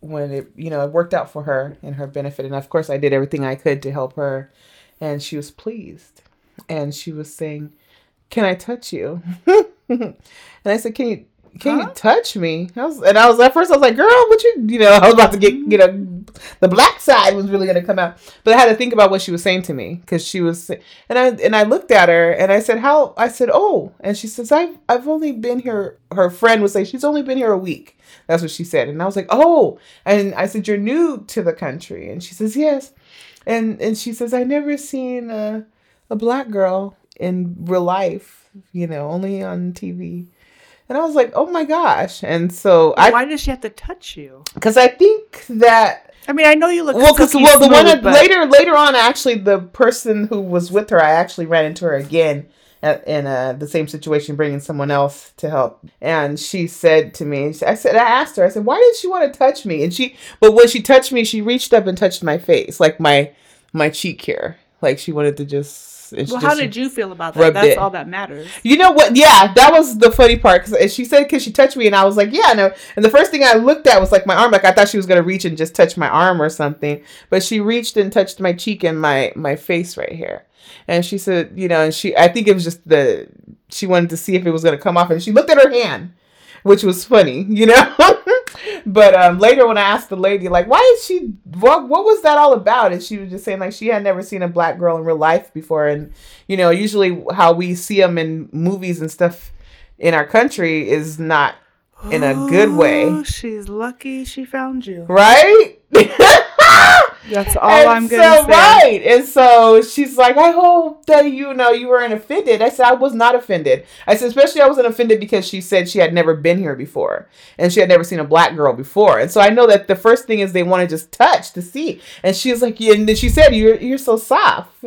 when it, you know, it worked out for her and her benefit. And of course, I did everything I could to help her. And she was pleased. And she was saying, Can I touch you? and I said, Can you? Can Huh? you touch me? I was, and I was at first I was like, "Girl, what you?" You know, I was about to get, you know, the black side was really gonna come out, but I had to think about what she was saying to me because she was, and I and I looked at her and I said, "How?" I said, "Oh," and she says, "I've I've only been here." Her friend would say, "She's only been here a week." That's what she said, and I was like, "Oh," and I said, "You're new to the country," and she says, "Yes," and and she says, "I never seen a a black girl in real life, you know, only on TV." And I was like, "Oh my gosh!" And so I, why does she have to touch you because I think that i mean i know you look well, because well, the one smooth, that but- later later on, actually, the person who was with her, I actually ran into her again at, in uh, the same situation, bringing someone else to help, and she said to me, I said, I asked her, I said, why did she want to touch me? And she, but when she touched me, she reached up and touched my face, like my my cheek here, like she wanted to just. She well how did you feel about that that's it. all that matters you know what? Yeah, that was the funny part. Cause she said, "Cause she touched me," and I was like, "Yeah, no." And the first thing I looked at was like my arm. Like I thought she was gonna reach and just touch my arm or something, but she reached and touched my cheek and my my face right here. And she said, you know, and she, I think it was just the she wanted to see if it was gonna come off, and she looked at her hand, which was funny, you know. but um, later when I asked the lady, like, why is she? What what was that all about? And she was just saying like she had never seen a black girl in real life before, and you know, usually how we see them in movies and stuff in our country is not in a good way, Oh, she's lucky she found you right? that's all and i'm gonna say Right. And so she's like, I hope that you know you weren't offended. I said, I was not offended. I said, especially I wasn't offended because she said she had never been here before and she had never seen a black girl before. And so I know that the first thing is they want to just touch to see. And she was like, yeah, and then she said, You're you're so soft.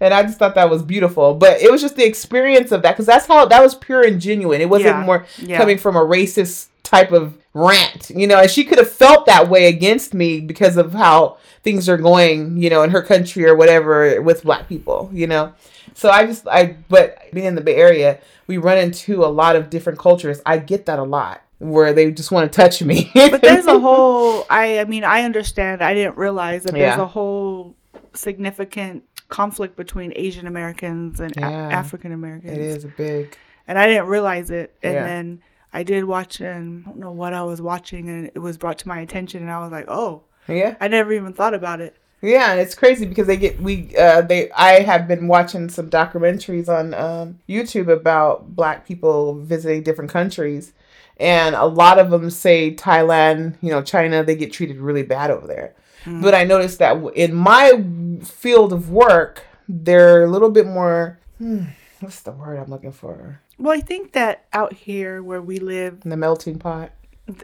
And I just thought that was beautiful. But it was just the experience of that because that's how that was pure and genuine. It wasn't Yeah. more Yeah. coming from a racist type of rant, you know, and she could have felt that way against me because of how things are going, you know, in her country or whatever with black people, you know. So I just I but being in the Bay Area, we run into a lot of different cultures. I get that a lot where they just want to touch me. but there's a whole i i mean i understand i didn't realize that there's Yeah. a whole significant conflict between asian americans and Yeah. african americans it is big and I didn't realize it. And Yeah. then I did watch, and I don't know what I was watching, and it was brought to my attention, and I was like, oh, yeah. I never even thought about it. Yeah, and it's crazy because they get we uh they I have been watching some documentaries on um YouTube about black people visiting different countries and a lot of them say Thailand, you know, China, they get treated really bad over there. But I noticed that in my field of work, they're a little bit more. Hmm, what's the word I'm looking for? Well, I think that out here where we live, in The melting pot.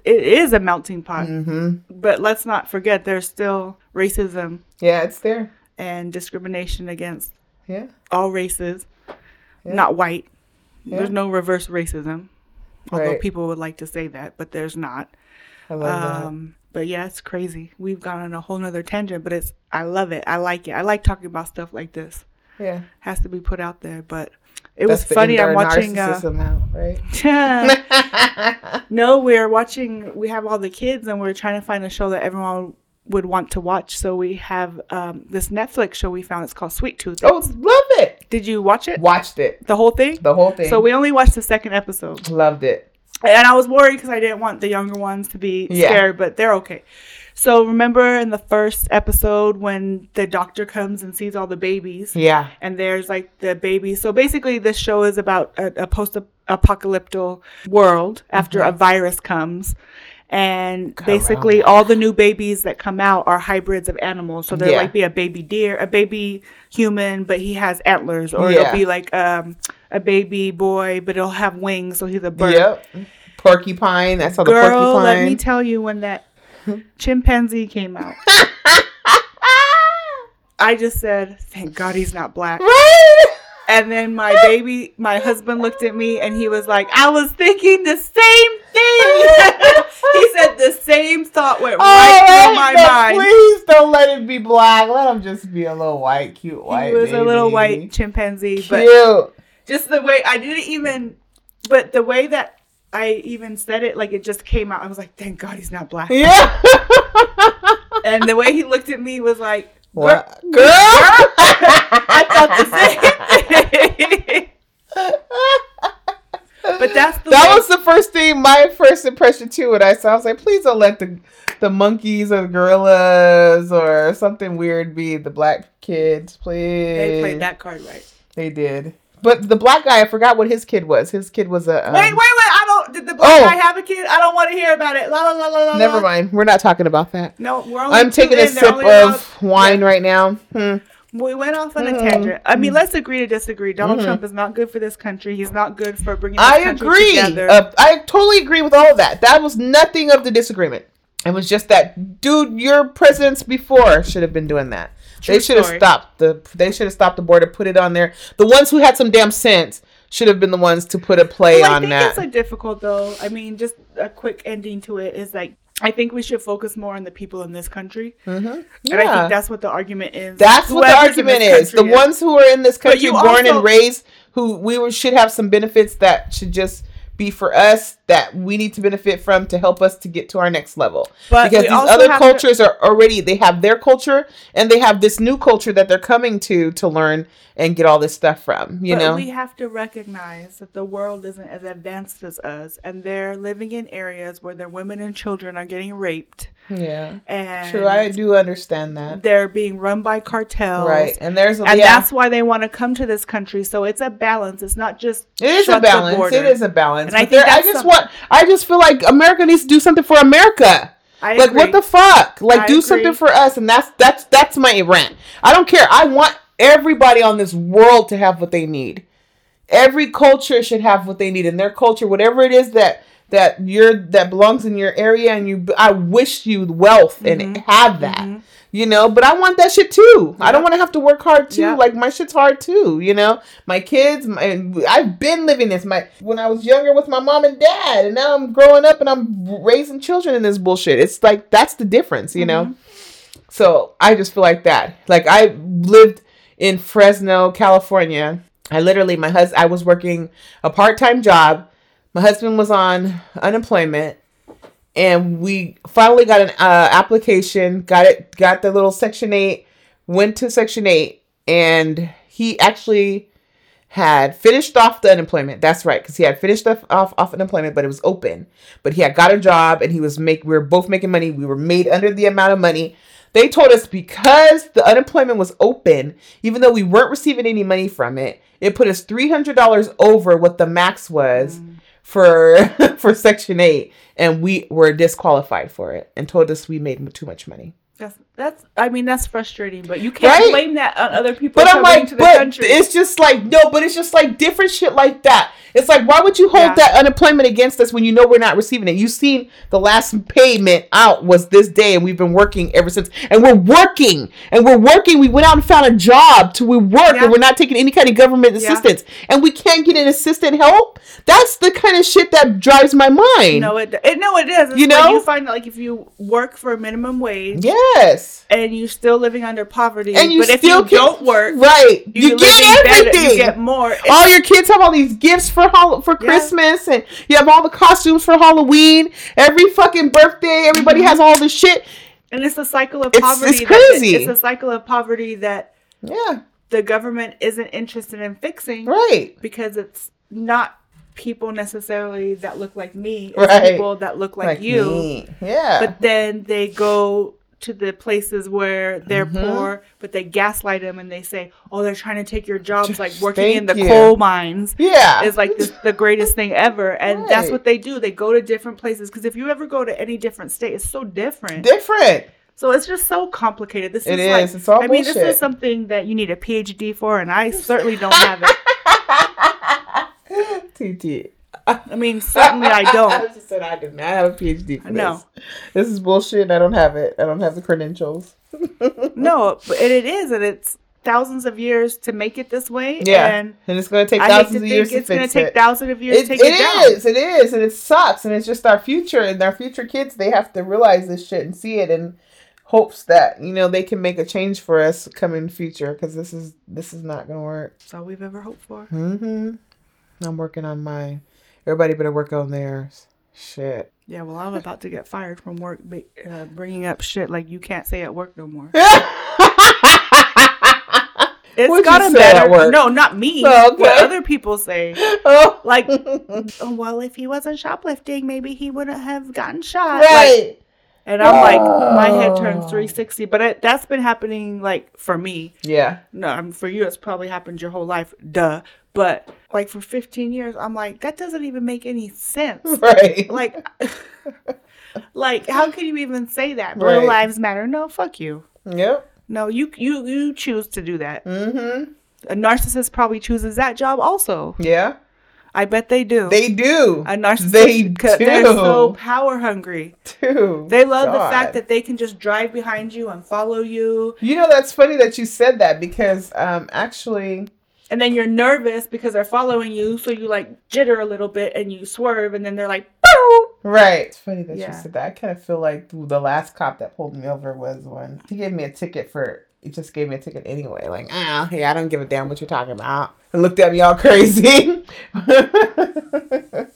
it is a melting pot. Mm-hmm. But let's not forget there's still racism Yeah, it's there. and discrimination against Yeah. all races, Yeah. not white. Yeah. There's no reverse racism. Although Right. people would like to say that, but there's not. I love Um, but yeah, it's crazy. We've gone on a whole nother tangent, but it's I love it. I like it. I like talking about stuff like this. that. Yeah. Has to be put out there. But it That's was funny. I'm watching. Uh, right? no, we're watching. We have all the kids, and we're trying to find a show that everyone would want to watch. So we have um, this Netflix show we found. It's called Sweet Tooth. oh, love it. Did you watch it? Watched it. The whole thing. The whole thing. So we only watched the second episode. loved it. And I was worried because I didn't want the younger ones to be Yeah. scared, but they're okay. So remember in the first episode when the doctor comes and sees all the babies, Yeah. and there's like the babies. So basically, this show is about a, a post-apocalyptic world after a virus comes. And basically, all the new babies that come out are hybrids of animals. So there Yeah. might be a baby deer, a baby human, but he has antlers, or Yeah. it'll be like um, a baby boy, but it'll have wings, so he's a bird. Yep. Porcupine. That's how the Girl, porcupine. let me tell you, when that chimpanzee came out, I just said, "Thank God he's not black." right. And then my baby, my husband looked at me and he was like, "I was thinking the same thing." he said the same thought went oh, right Oh, through my no, mind. Please don't let it be black. Let him just be a little white, cute white. He was a little white chimpanzee, Cute. but just the way I didn't even, but the way that I even said it, like it just came out. I was like, "Thank God he's not black." yeah. And the way he looked at me was like, what? Girl, Girl. I thought the same. but that's the That way- was the first thing, my first impression too. When I saw, I was like, please don't let the the monkeys or the gorillas or something weird be the black kids, please. they played that card right. They did. But the black guy, I forgot what his kid was. His kid was a. Um, wait, wait, wait! I don't. Did the black Oh. guy have a kid? I don't want to hear about it. La la la la la. Never mind. We're not talking about that. No, we're only. I'm taking a in, they're sip of wine right now. Hmm. We went off on a Mhm. tangent. I mean, let's agree to disagree. Donald Mhm. Trump is not good for this country. He's not good for bringing. I country agree. Uh, I totally agree with all of that. That was nothing of the disagreement. It was just that, dude, your presidents before should have been doing that. True they should have stopped the. They should have stopped the border, put it on there. The ones who had some damn sense should have been the ones to put a play Well, I on think that. it's like difficult though. I mean, just a quick ending to it is like I think we should focus more on the people in this country, mm-hmm. and I think that's what the argument is. That's what the argument is. The ones who are in this country, born also- and raised, who we were, should have some benefits that should just be for us that we need to benefit from to help us to get to our next level. But because these other have to- cultures are already they have their culture and they have this new culture that they're coming to to learn and get all this stuff from. You but know, we have to recognize that the world isn't as advanced as us, and they're living in areas where their women and children are getting raped, yeah. and True, I do understand that. they're being run by cartels. Right, and there's a And yeah. that's why they want to come to this country. So it's a balance. It's not just It is a balance. It is a balance. And I think I just some- want. I just feel like America needs to do something for America. I like agree. what the fuck? Like I do agree. something for us, and that's that's that's my rant. I don't care. I want everybody on this world to have what they need. Every culture should have what they need in their culture, whatever it is that that you're that belongs in your area, and you. I wish you wealth and Mm-hmm. have that. You know, but I want that shit too. I don't want to have to work hard too. Yeah. Like my shit's hard too. You know, my kids. My, I've been living this. My when I was younger with my mom and dad, and now I'm growing up and I'm raising children in this bullshit. It's like that's the difference. You know. So I just feel like that. Like I lived in Fresno, California. I literally, my husband, I was working a part time job. My husband was on unemployment, and we finally got an uh, application. Got it. Got the little Section Eight. Went to Section Eight, and he actually had finished off the unemployment. That's right, because he had finished off, off off unemployment, but it was open. But he had got a job, and he was make. We were both making money. We were made under the amount of money. They told us because the unemployment was open, even though we weren't receiving any money from it, it put us three hundred dollars over what the max was for for Section Eight, and we were disqualified for it, and told us we made too much money. That's I mean, that's frustrating, but you can't Right? blame that on other people But I'm like, but country. it's just like no, but it's just like different shit like that. It's like why would you hold Yeah. that unemployment against us when you know we're not receiving it? You've seen the last payment out was this day, and we've been working ever since, and we're working, and we're working. We went out and found a job to we work, Yeah. and we're not taking any kind of government Yeah. assistance, and we can't get an assistant help. That's the kind of shit that drives my mind. no, it, it no, it is. It's You know? you find that like if you work for a minimum wage Yes, and you're still living under poverty, and you but if you can- don't work, right? you, You, get in better- everything. you get more. It's- all your kids have all these gifts for hol- for Yeah. Christmas, and you have all the costumes for Halloween. Every fucking birthday, everybody Mm-hmm. has all this shit. and it's a cycle of poverty. it's crazy. it's a cycle of poverty that Yeah, the government isn't interested in fixing right. because it's not people necessarily that look like me. Right. people that look like, you. me. Yeah, But then they go to the places where they're Mhm. poor, but they gaslight them and they say, "Oh, they're trying to take your jobs, like working in the you. coal mines." yeah, Is like this, the greatest thing ever, and that's what they do. They go to different places because if you ever go to any different state, it's so different. different. So it's just so complicated. This It is like, is. It's all I mean, this is something that you need a PhD for, and I certainly don't have it. TT. I mean, certainly I don't. She said I do not have a PhD for No. this. This is bullshit. I don't have it. I don't have the credentials. No, but it, is, and it's thousands of years to make it this way. Yeah, and and it's gonna take I thousands of years to it's going to take it. thousands of years It, to take it it, down. is, it is, and it sucks, and it's just our future, and our future kids. They have to realize this shit and see it, and hopes that you know they can make a change for us coming future, because this is this is not gonna work. That's all we've ever hoped for. hmm I'm working on mine. Everybody better work on theirs. Shit. Yeah, well, I'm about to get fired from work, uh, bringing up shit like you can't say at work no more. It's What'd say at better. work? No, not me. Oh, okay. What other people say. oh. Like, oh, well, if he wasn't shoplifting, maybe he wouldn't have gotten shot. Like, right. and I'm like, my head turns Oh. 360. But it, that's been happening, like, for me. yeah. No, I mean, for you, it's probably happened your whole life. Duh. But, like, for 15 years, I'm like, that doesn't even make any sense. Right. like, like, how can you even say that? Blue Right. lives matter. No, fuck you. Yep. No, you you you choose to do that. Mm-hmm. A narcissist probably chooses that job also. Yeah. I bet they do. They do. a narcissist They do. they're so power hungry. Too. They love the fact that they can just drive behind you and follow you, You know that's funny that you said that because um actually and then you're nervous because they're following you, so you like jitter a little bit and you swerve, and then they're like, "Boo!" right. It's funny that Yeah. you said that. I kind of feel like the last cop that pulled me over was one. He gave me a ticket for. He just gave me a ticket anyway. Like, ah, hey, I don't give a damn what you're talking about. And looked at me all crazy.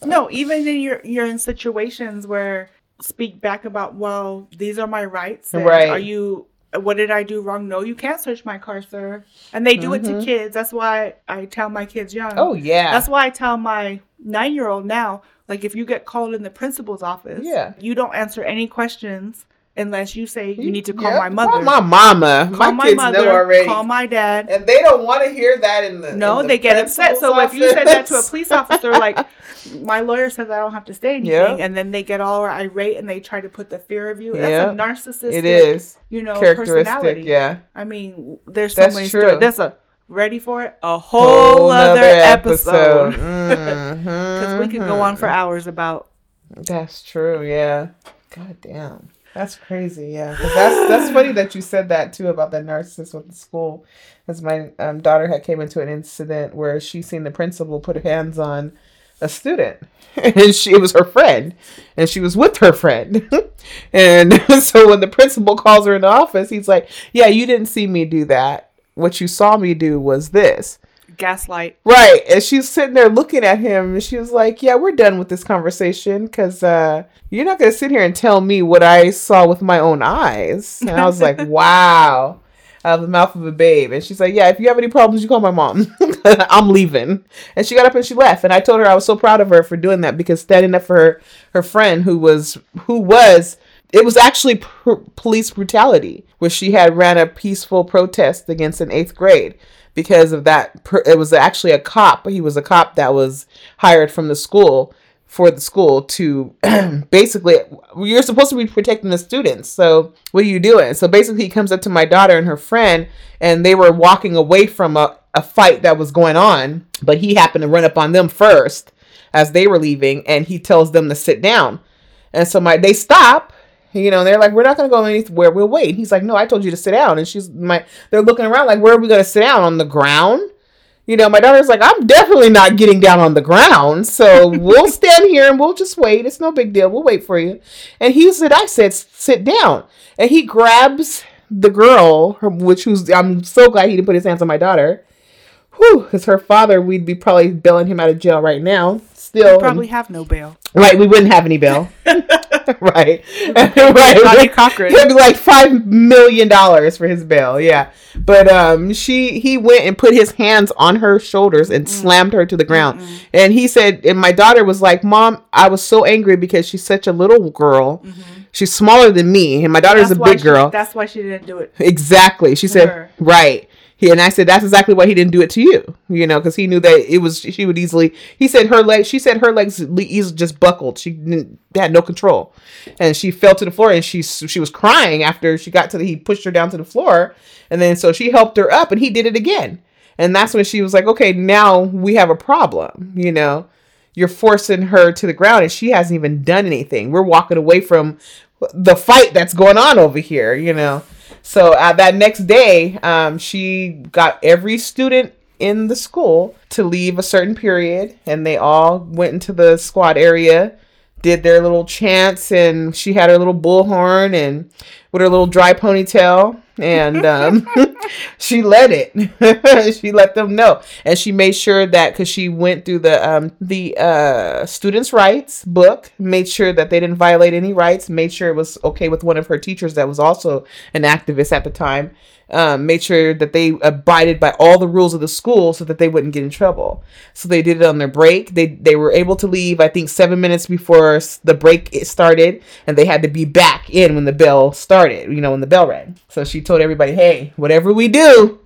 No, even in your you're in situations where speak back about, well, these are my rights. Right. Are you? What did I do wrong? No, you can't search my car, sir. And they do it Mhm. to kids. That's why I tell my kids young. oh yeah. That's why I tell my nine year old now, like if you get called in the principal's office, Yeah. you don't answer any questions unless you say you need to call Yeah, my mother. Call my mama. Call my kids know already. Call my dad. and they don't want to hear that in the No, in the they get upset. So principal's if you said that to a police officer, like my lawyer says I don't have to say anything, Yeah. and then they get all irate and they try to put the fear of you. Yeah. That's a narcissistic, it is you know, characteristic. personality. Yeah. I mean, there's so That's many true. stories. That's a ready for it a whole, other episode. Because Because we could go on for mm-hmm. hours about That's true. Yeah. God damn. That's crazy. Yeah, that's that's funny that you said that too about the narcissist with the school. Because my um, daughter had came into an incident where she seen the principal put her hands on a student, and she it was her friend, and she was with her friend, and so when the principal calls her in the office, he's like, "Yeah, you didn't see me do that. What you saw me do was this." Gaslight. Right. And she's sitting there looking at him and she was like, Yeah, we're done with this conversation because uh, you're not going to sit here and tell me what I saw with my own eyes. And I was like, Wow. Out of the mouth of a babe. And she's like, Yeah, if you have any problems, you call my mom. I'm leaving. And she got up and she left. And I told her I was so proud of her for doing that because standing up for her, her friend who was, who was, it was actually pr- police brutality where she had ran a peaceful protest against an eighth grade because of that it was actually a cop he was a cop that was hired from the school for the school to basically you're supposed to be protecting the students so what are you doing? So basically he comes up to my daughter and her friend and they were walking away from a, a fight that was going on but he happened to run up on them first as they were leaving and he tells them to sit down. And so my they stop you know they're like we're not going to go anywhere we'll wait he's like no i told you to sit down and she's my they're looking around like where are we going to sit down on the ground you know, my daughter's like, I'm definitely not getting down on the ground. So we'll stand here and we'll just wait. It's no big deal. We'll wait for you. And he said, I said, sit down. And he grabs the girl, which who's, I'm so glad he didn't put his hands on my daughter. Whew, because her father, we'd be probably bailing him out of jail right now. Still, Probably have no bail. right? We wouldn't have any bail, right? right. Cochran. It'd be like five million dollars for his bail, yeah. But um, she he went and put his hands on her shoulders Mm. and slammed her to the ground. And he said, and my daughter was like, "Mom, I was so angry because she's such a little girl. She's smaller than me, and my daughter's Mm-hmm. That's a big she- girl." That's why she didn't do it. Exactly. She said, her. right. He, and I said, that's exactly why he didn't do it to you, you know, because he knew that it was, she would easily, he said her legs, she said her legs le- easily just buckled. She had no control. And she fell to the floor and she, she was crying after she got to the, he pushed her down to the floor. And then so she helped her up and he did it again. And that's when she was like, okay, now we have a problem, you know, you're forcing her to the ground and she hasn't even done anything. We're walking away from the fight that's going on over here, you know. So uh, that next day, um, she got every student in the school to leave a certain period, and they all went into the squad area, did their little chants, and she had her little bullhorn and with her little dry ponytail, and um, she led it. she let them know, and she made sure that because she went through the um, the uh, students' rights book, made sure that they didn't violate any rights, made sure it was okay with one of her teachers that was also an activist at the time. Um, made sure that they abided by all the rules of the school so that they wouldn't get in trouble. So they did it on their break. They they were able to leave. I think seven minutes before the break it started, and they had to be back in when the bell started. You know when the bell rang. So she told everybody, "Hey, whatever we do."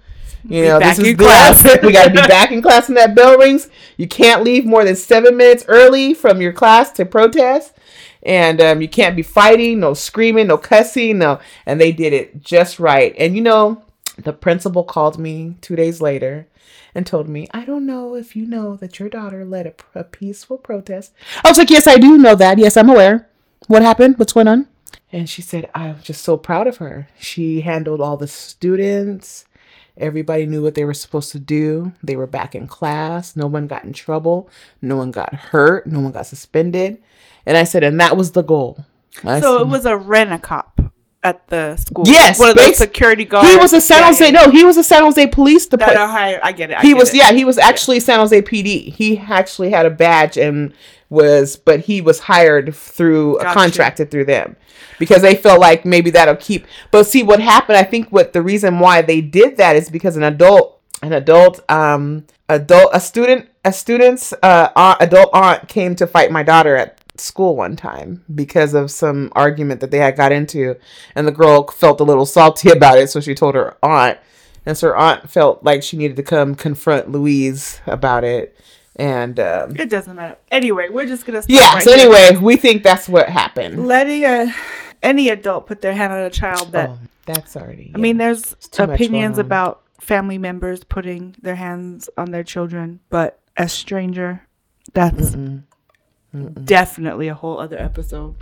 You know, this is class. we got to be back in class when that bell rings. You can't leave more than seven minutes early from your class to protest, and um, you can't be fighting, no screaming, no cussing, no. And they did it just right. And you know, the principal called me two days later and told me, "I don't know if you know that your daughter led a, a peaceful protest." I was like, "Yes, I do know that. Yes, I'm aware. What happened? What's going on?" And she said, I'm just so proud of her. She handled all the students. Everybody knew what they were supposed to do. They were back in class. No one got in trouble. No one got hurt. No one got suspended. And I said, and that was the goal. I So said- it was a rent a cop at the school. Yes, one of those bas- security guards. he was a San Jose. yeah, No, he was a San Jose police department. I get it. I he get was it. yeah he was actually san jose pd he actually had a badge and was but he was hired through Gotcha. contracted through them because they felt like maybe that'll keep but see what happened i think what the reason why they did that is because an adult an adult um adult a student a student's uh aunt, adult aunt came to fight my daughter at school one time because of some argument that they had got into and the girl felt a little salty about it so she told her aunt and so her aunt felt like she needed to come confront Louise about it. And um, It doesn't matter. Anyway, we're just gonna. Yeah, right so here. anyway, we think that's what happened. letting a any adult put their hand on a child that oh, that's already. I mean, there's opinions about family members putting their hands on their children, but a stranger, that's definitely a whole other episode.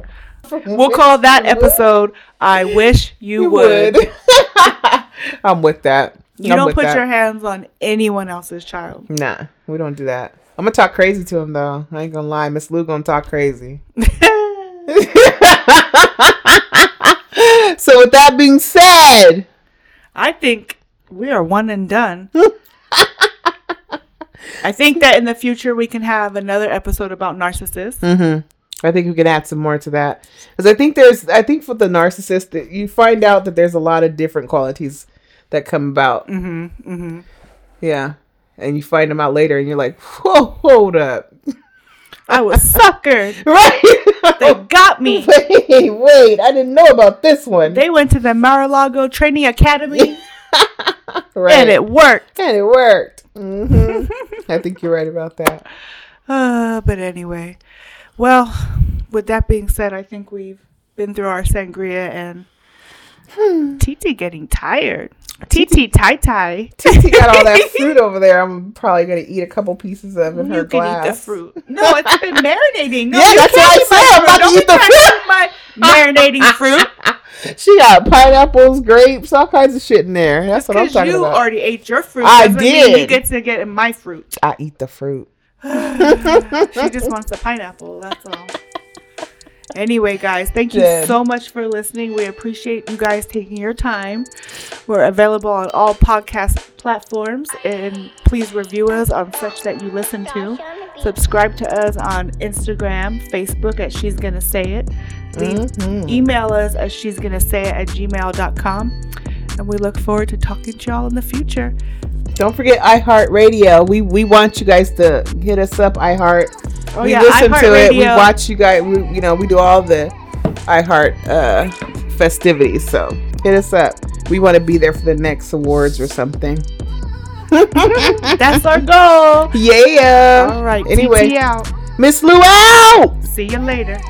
We'll call that episode "I Wish You, you Would." would. I'm with that. You I'm don't put that. your hands on anyone else's child. Nah, we don't do that. I'm gonna talk crazy to him though. I ain't gonna lie, Miss Lou gonna talk crazy. so with that being said, I think we are one and done. I think that in the future we can have another episode about narcissists. Mm-hmm. I think we can add some more to that because I think there's I think for the narcissist that you find out that there's a lot of different qualities that come about. Mm-hmm. Mm-hmm. Yeah, and you find them out later, and you're like, whoa, hold up, I was suckered. right? They got me. wait, wait, I didn't know about this one. They went to the Mar-a-Lago Training Academy right, and it worked. and it worked. hmm I think you're right about that. Uh, but anyway, Well, with that being said, I think we've been through our sangria and TT getting tired. TT tie tie. Titi got all that fruit over there. I'm probably gonna eat a couple pieces of in her glass. You can eat the fruit. No, it's been marinating. No, Yeah, that's what I said. I'm fruit. about to eat the eat my marinating fruit. She got pineapples, grapes, all kinds of shit in there. That's what I'm talking you about. You already ate your fruit. I doesn't mean You get to get my fruit. I eat the fruit. She just wants the pineapple. That's all. Anyway, guys, thank you Good. so much for listening. We appreciate you guys taking your time. We're available on all podcast platforms, and please review us on such that you listen to. Subscribe to us on Instagram, Facebook at She's Gonna Say It. Mhm. Email us at She's Gonna Say It at gmail.com. And we look forward to talking to y'all in the future. Don't forget iHeartRadio. We we want you guys to hit us up. iHeart. Oh, we yeah, listen to it. We watch you guys. We, you know we do all the iHeart uh, festivities. So hit us up. We want to be there for the next awards or something. That's our goal. Yeah. All right. Anyway, Miss Lou out. See you later.